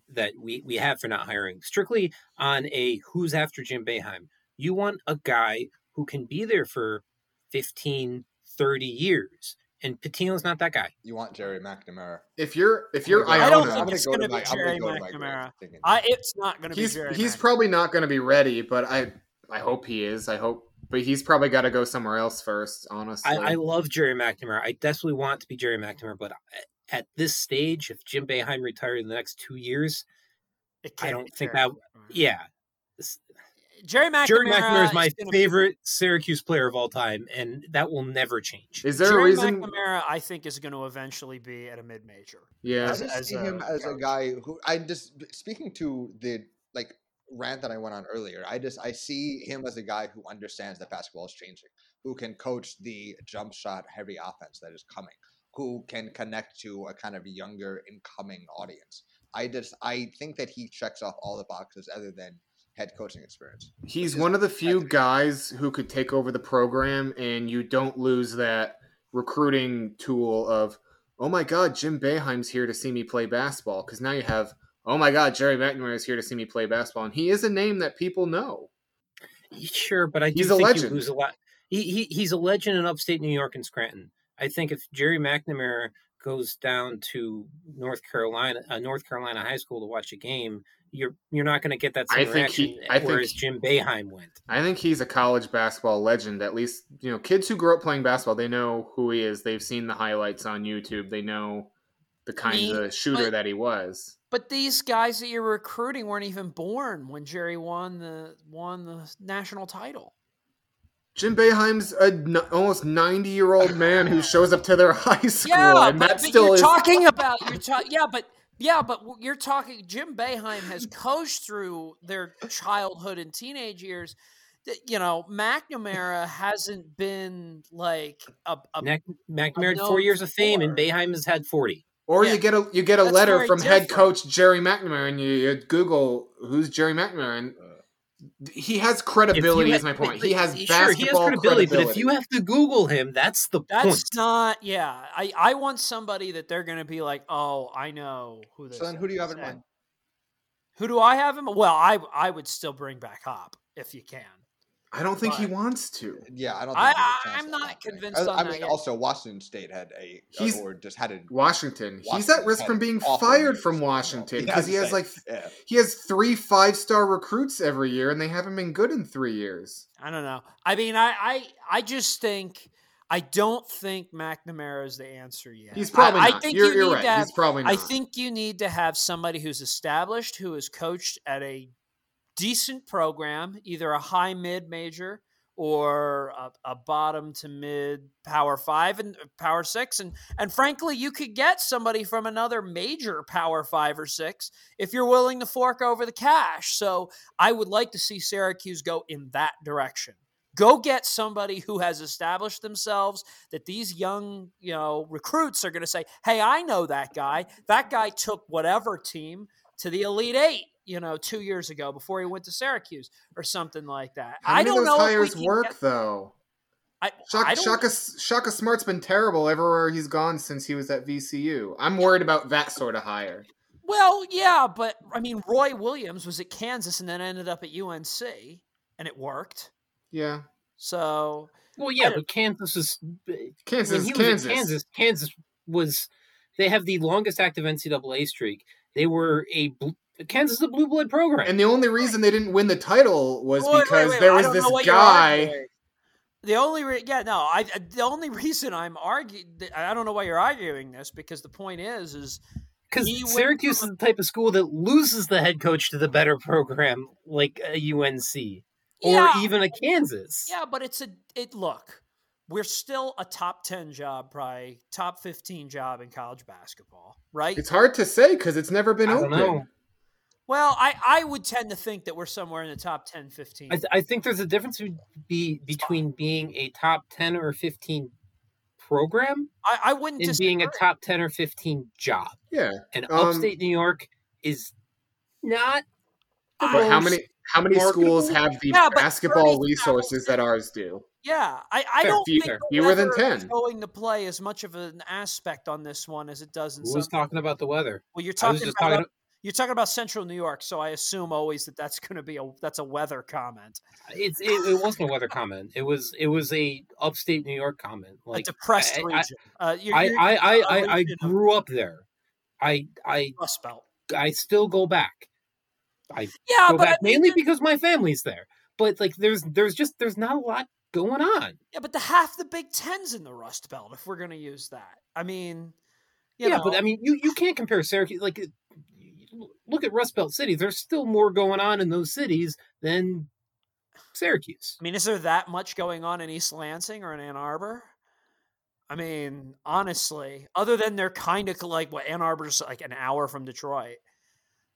that we, we have for not hiring, strictly on a who's after Jim Boeheim, you want a guy who can be there for 15, 30 years. And Pitino's not that guy. You want Gerry McNamara? If you're if you're I'm don't Iona, think gonna it's gonna be my- I'm gonna Gerry go to my grave McNamara. thinking I, it's not going to be he's Gerry. he's Mac- probably not going to be ready, but I I hope he is. I hope, but he's probably got to go somewhere else first. Honestly, I, I love Gerry McNamara. I desperately want to be Gerry McNamara, but at this stage, if Jim Boeheim retired in the next two years, I don't think that- yeah. This- Gerry McNamara. Gerry McNamara is my gonna be- favorite Syracuse player of all time, and that will never change. is there Gerry a reason? McNamara, I think, is going to eventually be at a mid major. Yeah, I just as see him a as a guy who I just speaking to the like rant that I went on earlier. I just I see him as a guy who understands that basketball is changing, who can coach the jump shot heavy offense that is coming, who can connect to a kind of younger incoming audience. I just I think that he checks off all the boxes other than head coaching experience. He's is one of the few guys who could take over the program, and you don't lose that recruiting tool of, oh my God, Jim Boeheim's here to see me play basketball. Because now you have, oh my God, Gerry McNamara is here to see me play basketball, and he is a name that people know. Sure, but I do He's a think legend. you lose a lot. He, he he's a legend in upstate New York and Scranton. I think if Gerry McNamara goes down to North Carolina, uh, North Carolina high school to watch a game, you're you're not going to get that I same think he- reaction. I think whereas he- Jim Boeheim went. I think he's a college basketball legend. At least, you know, kids who grew up playing basketball, they know who he is. They've seen the highlights on YouTube. They know the kind Me- of shooter but- that he was. But these guys that you're recruiting weren't even born when Gerry won the won the national title. Jim Boeheim's a n- almost ninety year old man who shows up to their [LAUGHS] high school, Yeah, and but, that but still you're is. talking about you're ta- yeah, but yeah, but you're talking. Jim Boeheim has [LAUGHS] coached through their childhood and teenage years. You know, McNamara hasn't been like a, a Mac, McNamara had four years of fame, and before. Boeheim has had forty. Or Yeah. you get a you get a That's letter very from head coach Gerry McNamara, and you, you Google who's Gerry McNamara, and Uh, he has credibility. If Is my point. but- He has but- basketball he has credibility, credibility. but if you have to Google him, that's the That's point. not. Yeah, I I want somebody that they're going to be like, oh, I know who this. So then, who do you have in mind? Who do I have him? Well, I I would still bring back Hop if you can. I don't think he wants to. Yeah, I don't. I- Think there's a chance I'm not convinced I, on I that mean, yet. also Washington State had a He's- or just had a Washington. He's at risk from being fired from. Washington [LAUGHS] because he has like yeah. he has three five star recruits every year, and they haven't been good in three years. I don't know. I mean, I I I just think I don't think McNamara is the answer yet. He's probably I, not. I think you're you you're need right. to have, He's probably not. I think you need to have somebody who's established, who has coached at a decent program, either a high mid major or a, a bottom to mid power five and uh, power six, and and frankly, you could get somebody from another major power five or six if you're willing to fork over the cash. So I would like to see Syracuse go in that direction. Go get somebody who has established themselves that these young, you know, recruits are going to say, "Hey, I know that guy. That guy took whatever team to the Elite 8, you know, 2 years ago before he went to Syracuse or something like that." How I don't those know if we hires can work get- though. I, Shaka, I Shaka, Shaka Smart's been terrible everywhere he's gone since he was at VCU. I'm worried about that sort of hire. Well, yeah, but I mean, Roy Williams was at Kansas and then ended up at UNC, and it worked. Yeah, So Well, yeah, but Kansas is Kansas, when he was Kansas. at Kansas. Kansas was they have the longest active NCAA streak. They were a bl- Kansas is a blue blood program. And the only reason they didn't win the title was Wait, wait, because wait, there I was don't this know what you're guy. arguing. The only re- yeah no I the only reason I'm arguing I don't know why you're arguing this because the point is is Because he went Syracuse is the type of school that loses the head coach to the better program, like a UNC or yeah even a Kansas. yeah but it's a it look we're still a top ten job probably top fifteen job in college basketball right It's hard to say because it's never been I open. Don't know. well I I would tend to think that we're somewhere in the top 10 15 I, th- I think there's a difference be, be between being a top ten or fifteen program I, I wouldn't and disagree. being a top ten or fifteen job. Yeah, And Um, upstate New York is not. the but how many how many marketable? schools have the Yeah, basketball 30,000 resources that ours do? Yeah, I, I Fair, don't few- think the fewer than weather is 10. going to play as much of an aspect on this one as it does in Who some. was talking about the weather? well, you're I was talking about talking. You're talking about Central New York, so I assume always that that's going to be a that's a weather comment, It's it, it wasn't a weather comment. It was it was a upstate New York comment. Like a Like depressed I- I- uh, you're, I you're I I, a I, I region of grew up there. I I Rust Belt. I still go back. I Yeah, go but I back mean, mainly because my family's there. But like there's there's just there's not a lot going on. yeah, but the half the Big Ten's in the Rust Belt. If we're going to use that, I mean, you yeah, know, but I mean you you can't compare Syracuse like it- look at Rust Belt cities. There's still more going on in those cities than Syracuse. I mean, is there that much going on in East Lansing or in Ann Arbor? I mean, honestly, other than they're kind of like what Ann Arbor's like an hour from Detroit.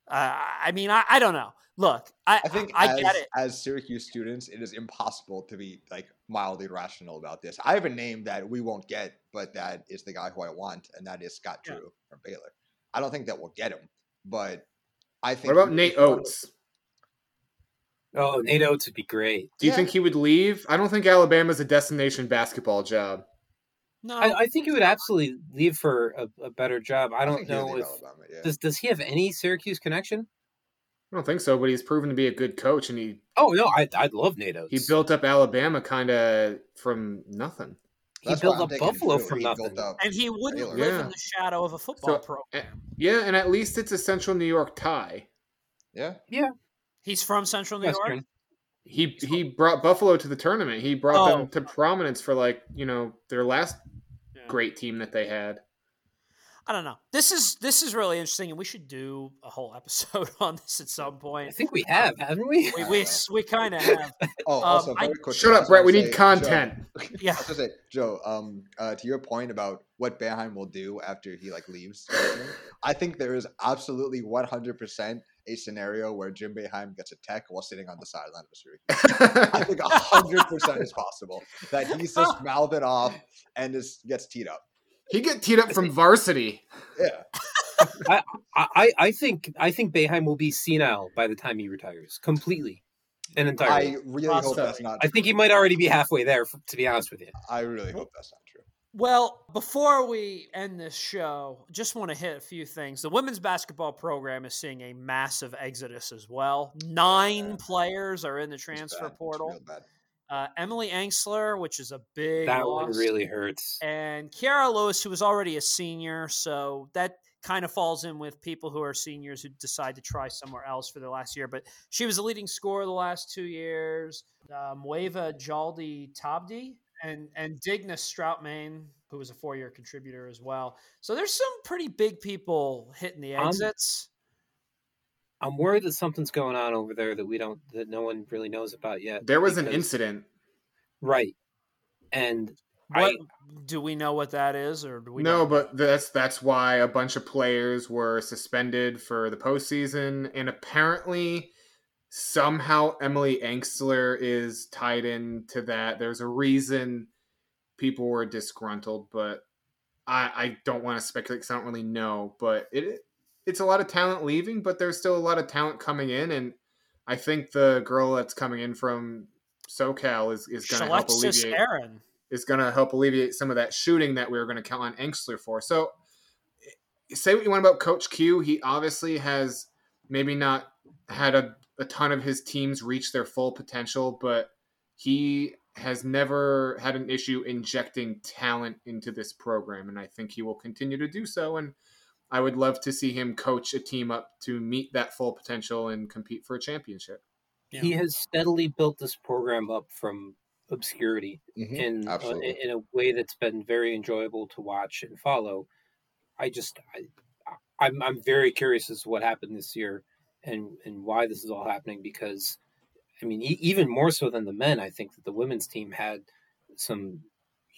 Uh, I mean, I, I don't know. Look, I I think I, as, get it. as Syracuse students, it is impossible to be like mildly rational about this. I have a name that we won't get, but that is the guy who I want, and that is Scott Yeah. Drew from Baylor. I don't think that we'll get him, but I think. What about Nate he's of Oats? Oh, Nate Oats would be great. Do you Yeah. think he would leave? I don't think Alabama's a destination basketball job. No, I, I think he would absolutely leave for a, a better job. I don't think know if Alabama, yeah. does does he have any Syracuse connection? I don't think so, but he's proven to be a good coach, and he Oh no, I I love Nate Oats. he built up Alabama kind of from nothing. He That's built why I'm up Buffalo Drew. from He nothing. and he wouldn't Baylor. live Yeah. in the shadow of a football So, eh, program. Yeah, and at least it's a Central New York tie. Yeah, yeah. He's from Central New York. Western. He he brought Buffalo to the tournament. He brought Oh. them to prominence for like you know their last Yeah. great team that they had. I don't know. This is this is really interesting, and we should do a whole episode [LAUGHS] on this at some point. I think we have, haven't we? We we, we kind of have. [LAUGHS] Oh, Um, also I- very quickly. Shut up, just Brett. wanna We need content. Joe, [LAUGHS] Yeah. I was gonna say, Joe. Um, uh, to your point about what Boeheim will do after he like leaves, I think there is absolutely one hundred percent a scenario where Jim Boeheim gets a tech while sitting on the sideline of a Syracuse. I think hundred percent is possible that he's just mouthing off and just gets teed up. He get teed up from varsity. Yeah, [LAUGHS] I, I I think I think Boeheim will be senile by the time he retires completely. and entirely. I week. really hope that's not. I think he might already be halfway there. f- To be honest with you, I really hope that's not true. Well, before we end this show, just want to hit a few things. The women's basketball program is seeing a massive exodus as well. Nine Yeah. players are in the transfer bad. It's portal. Uh, Emily Engstler, which is a big that loss, one really hurts. and Kiara Lewis, who was already a senior, so that kind of falls in with people who are seniors who decide to try somewhere else for their last year. But she was a leading scorer the last two years. Um, Djaldi-Tabdi and and Digna Strautmane, who was a four year contributor as well. So there's some pretty big people hitting the exits. I'm worried that something's going on over there that we don't, that no one really knows about yet. There was an incident. right? And what I, do we know what that is, or do we no, but that's that's why a bunch of players were suspended for the postseason, and apparently, somehow Emily Engstler is tied into that. There's a reason people were disgruntled, but I I don't want to speculate because I don't really know. But it it's a lot of talent leaving, but there's still a lot of talent coming in, and I think the girl that's coming in from SoCal is is going to help alleviate Aaron. is going to help alleviate some of that shooting that we were going to count on Engstler for. So, eh, say what you want about Coach Q. He obviously has maybe not had a, a ton of his teams reach their full potential, but he has never had an issue injecting talent into this program. And I think he will continue to do so. And I would love to see him coach a team up to meet that full potential and compete for a championship. he has steadily built this program up from obscurity Mhm. in uh, in a way that's been very enjoyable to watch and follow. I just I, I'm I'm very curious as to what happened this year and and why this is all happening because I mean e- even more so than the men I think that the women's team had some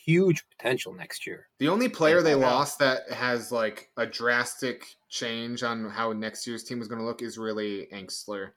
huge potential next year. The only player they Yeah. lost that has like a drastic change on how next year's team was going to look is really Engstler.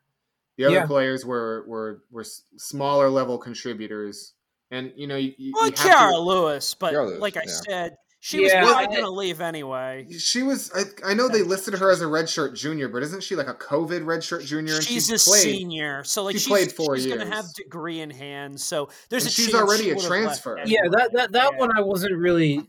The other Yeah. players were were were smaller level contributors, and you know you, you, Well, you Kiara to- Lewis, but Kiara Lewis, like I yeah. said, she was probably going to leave anyway. She was. I, I know they listed her as a redshirt junior, but isn't she like a COVID redshirt junior? And She's she a played. senior, so like she she's, played four she's going to have degree in hand. So there's And a she's chance already she a would've transfer. Yeah, that that that Yeah. one I wasn't really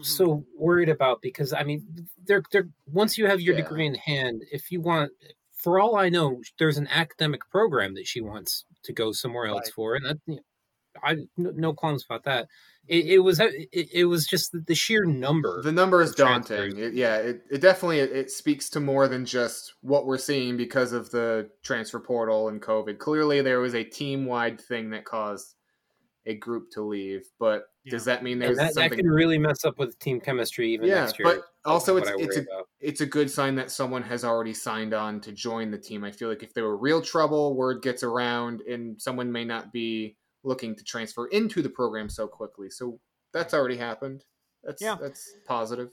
so worried about because I mean, they're they're once you have your Yeah. degree in hand, if you want, for all I know, there's an academic program that she wants to go somewhere else Right. for, and that you know, I no, no qualms about that. It, it was it, it was just the, the sheer number. The number is daunting. It, yeah, it, it definitely it, it speaks to more than just what we're seeing because of the transfer portal and COVID. Clearly, there was a team wide thing that caused a group to leave. But does that mean there's that, that something? can really mess up with team chemistry even yeah, next year. but also it's it's a about. it's a good sign that someone has already signed on to join the team. I feel like if there were real trouble, word gets around, and someone may not be looking to transfer into the program so quickly. So that's already happened. That's Yeah. that's positive.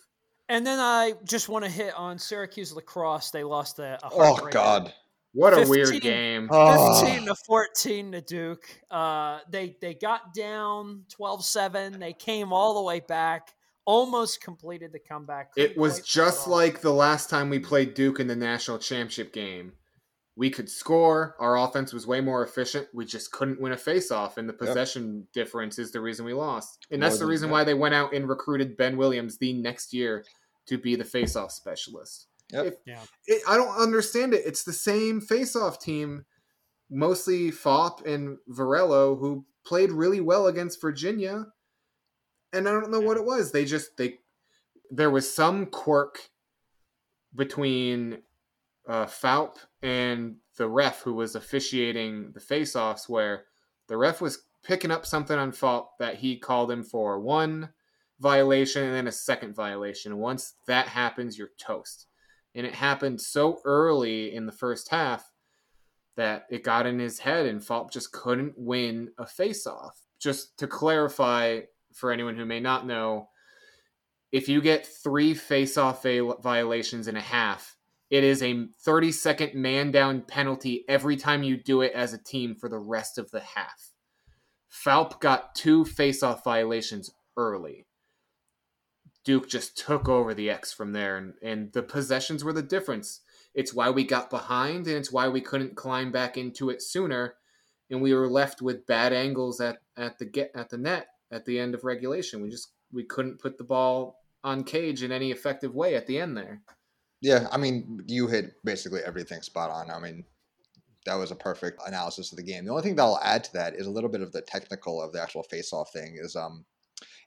And then I just want to hit on Syracuse lacrosse. They lost a, a Oh. God. What a 15 weird game. Oh. 15 to 14 to Duke. Uh, they they got down 12-7. They came all the way back, almost completed the comeback. It was just pull it off. like the last time we played Duke in the national championship game. We could score. Our offense was way more efficient. We just couldn't win a face-off, and the possession difference is the reason we lost. And that's More the reason that. why they went out and recruited Ben Williams the next year to be the face-off specialist. Yep. If- Yeah. it, I don't understand it. It's the same face-off team, mostly Phaup and Varello, who played really well against Virginia. And I don't know what it was. They just they there was some quirk between uh, Phaup and the ref who was officiating the face-offs, where the ref was picking up something on Phaup that he called him for one violation and then a second violation. Once that happens, you're toast and it happened so early in the first half that it got in his head and Phaup just couldn't win a face-off. Just to clarify for anyone who may not know, if you get three face-off violations in a half, it is a 30-second man-down penalty every time you do it as a team for the rest of the half. Phaup got two face-off violations early. Duke just took over the X from there, and, and the possessions were the difference. It's why we got behind, and it's why we couldn't climb back into it sooner. and we were left with bad angles at at the get at the net at the end of regulation. We just we couldn't put the ball on cage in any effective way at the end there. Yeah, I mean, you hit basically everything spot on. I mean, that was a perfect analysis of the game. The only thing that I'll add to that is a little bit of the technical of the actual face-off thing. Is um,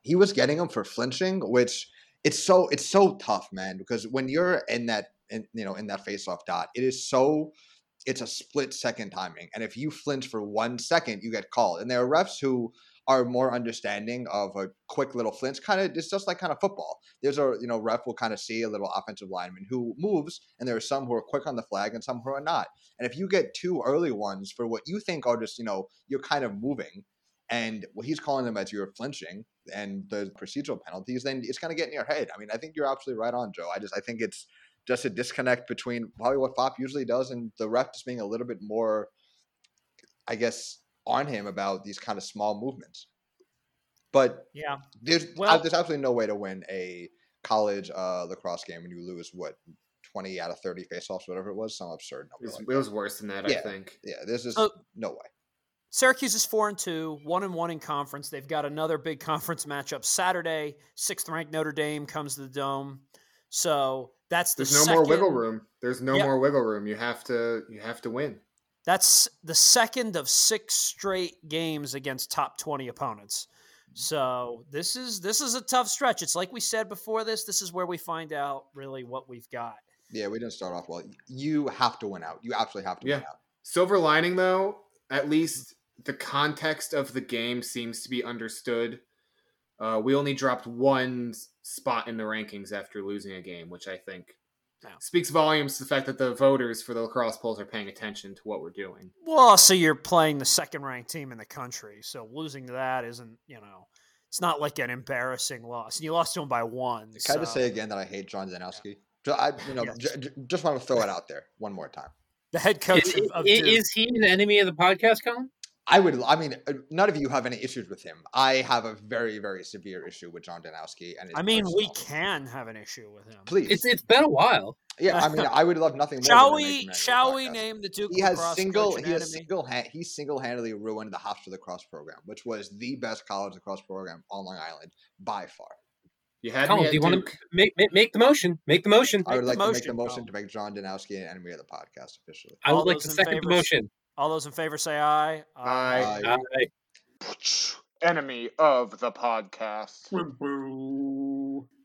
he was getting him for flinching, which it's so it's so tough, man. Because when you're in that, in, you know, in that face-off dot, it is so it's a split second timing, and if you flinch for one second, you get called. And there are refs who are more understanding of a quick little flinch. Kind of, it's just like kind of football. There's a you know ref will kind of see a little offensive lineman who moves, and there are some who are quick on the flag and some who are not. And if you get two early ones for what you think are just you know you're kind of moving, and what he's calling them as you're flinching and the procedural penalties, then it's going to get in your head. I mean, I think you're absolutely right on, Joe. I just I think it's just a disconnect between probably what Phaup usually does and the ref just being a little bit more, I guess, on him about these kind of small movements. But Yeah. there's Well- there's absolutely no way to win a college uh, lacrosse game when you lose what twenty out of thirty faceoffs, whatever it was, some absurd It number. was, Like it was worse than that, I think. Yeah, there's just Oh. no way. Syracuse is four and two, one and one in conference. They've got another big conference matchup Saturday. Sixth ranked Notre Dame comes to the dome. So that's the There's no second, more wiggle room. There's no Yeah. more wiggle room. You have to you have to win. That's the second of six straight games against top twenty opponents. So this is this is a tough stretch. It's like we said before this. This is where we find out really what we've got. Yeah, we didn't start off well. You have to win out. You absolutely have to win out. Silver lining though, at least the context of the game seems to be understood. Uh, we only dropped one spot in the rankings after losing a game, which I think Yeah. speaks volumes to the fact that the voters for the lacrosse polls are paying attention to what we're doing. Well, so you're playing the second ranked team in the country. So losing to that isn't, you know, it's not like an embarrassing loss. And you lost to them by one. Can I just say again that I hate John Danowski? Ju- I, you know, Yes. j- j- just want to throw it out there one more time. the head coach Is, of, of is- is he the enemy of the podcast, Colin? I would. I mean, uh, none of you have any issues with him. I have a very, very severe issue with John Danowski, and I mean, we can have an issue with him. Please, It's it's been a while. yeah. I mean, I would love nothing more. Shall than we? Shall we name the Duke He has lacrosse single. coach He has single. Ha- he single handedly ruined the Hofstra lacrosse program, which was the best college lacrosse program on Long Island by far. You had Colin, me do you want to make, make make the motion? Make the motion. I would Make like the to make the motion, motion Colin. to make John Danowski an enemy of the podcast officially. I would All like those to second the favor, motion. All those in favor say aye. Aye. Uh, Aye. Enemy of the podcast.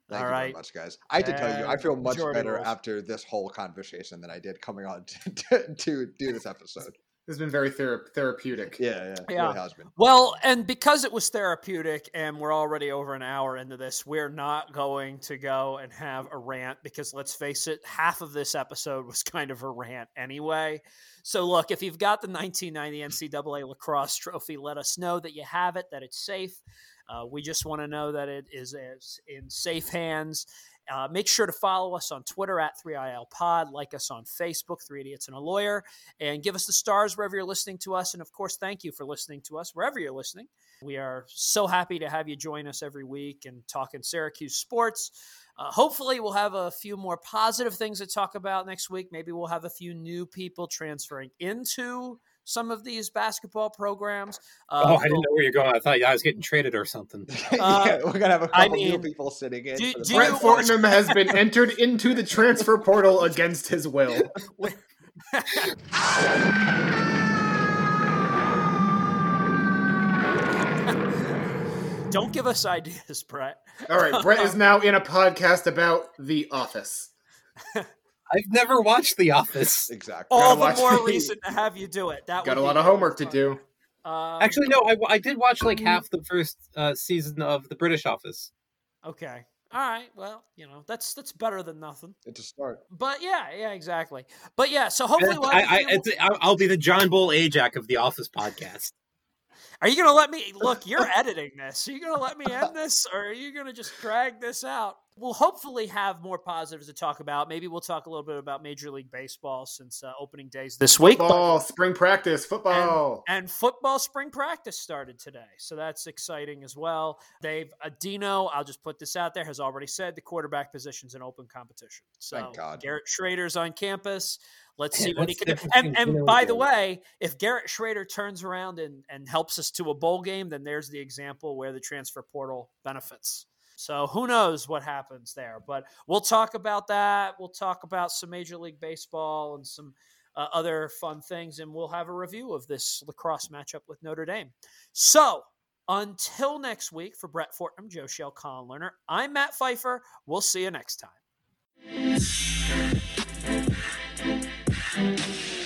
Thank All you very much, guys. I have to tell you, I feel much majority better rules. after this whole conversation than I did coming on to, [LAUGHS] to, to do this episode. This has been very thera- therapeutic. Yeah, yeah, Yeah. really has been. Well, and because it was therapeutic and we're already over an hour into this, we're not going to go and have a rant because let's face it, half of this episode was kind of a rant anyway. So, look, if you've got the 1990 NCAA lacrosse trophy, let us know that you have it, that it's safe. Uh, we just want to know that it is is in safe hands. Uh, make sure to follow us on Twitter at 3IL Pod, like us on Facebook, Three Idiots and a Lawyer, and give us the stars wherever you're listening to us. And of course, thank you for listening to us wherever you're listening. We are so happy to have you join us every week and talking Syracuse sports. Uh, hopefully, we'll have a few more positive things to talk about next week. Maybe we'll have a few new people transferring into some of these basketball programs. Uh, oh, I didn't know where you're going. I thought I was getting traded or something. [LAUGHS] yeah, we're gonna have a couple new mean, people sitting in. do- for do Brett. Fortnum has been [LAUGHS] entered into the transfer portal against his will. [LAUGHS] Don't give us ideas, Brett. All right, Brett is now in a podcast about The Office. I've never watched The Office. Exactly. All the more the- reason to have you do it. That Got a lot of homework to do. Um, Actually, no. I, I did watch like half the first uh, season of The British Office. Okay. All right. Well, you know that's that's better than nothing. It's a start. But yeah, yeah, exactly. But yeah, so hopefully, we'll I, have a I, few- it's, I'll I'll be the John Bol Ajak's of The Office podcast. Are you gonna let me look? You're [LAUGHS] editing this. Are you gonna let me end this, or are you gonna just drag this out? we'll hopefully have more positives to talk about. Maybe we'll talk a little bit about Major League Baseball since uh, opening days this week. Football, spring practice, football. And, and, football spring practice started today. So that's exciting as well. Dave Adino, I'll just put this out there, has already said the quarterback position's an open competition. So Thank God. Garrett Shrader's on campus. Let's [LAUGHS] see Yeah, what he can do. And, and by the way, if Garrett Shrader turns around and, and helps us to a bowl game, then there's the example where the transfer portal benefits. So who knows what happens there? But we'll talk about that. We'll talk about some Major League Baseball and some uh, other fun things, and we'll have a review of this lacrosse matchup with Notre Dame. So until next week, for Brett Fortnum, Joe Shell, Colin Lerner, I'm Matt Pfeiffer. We'll see you next time. Thank you.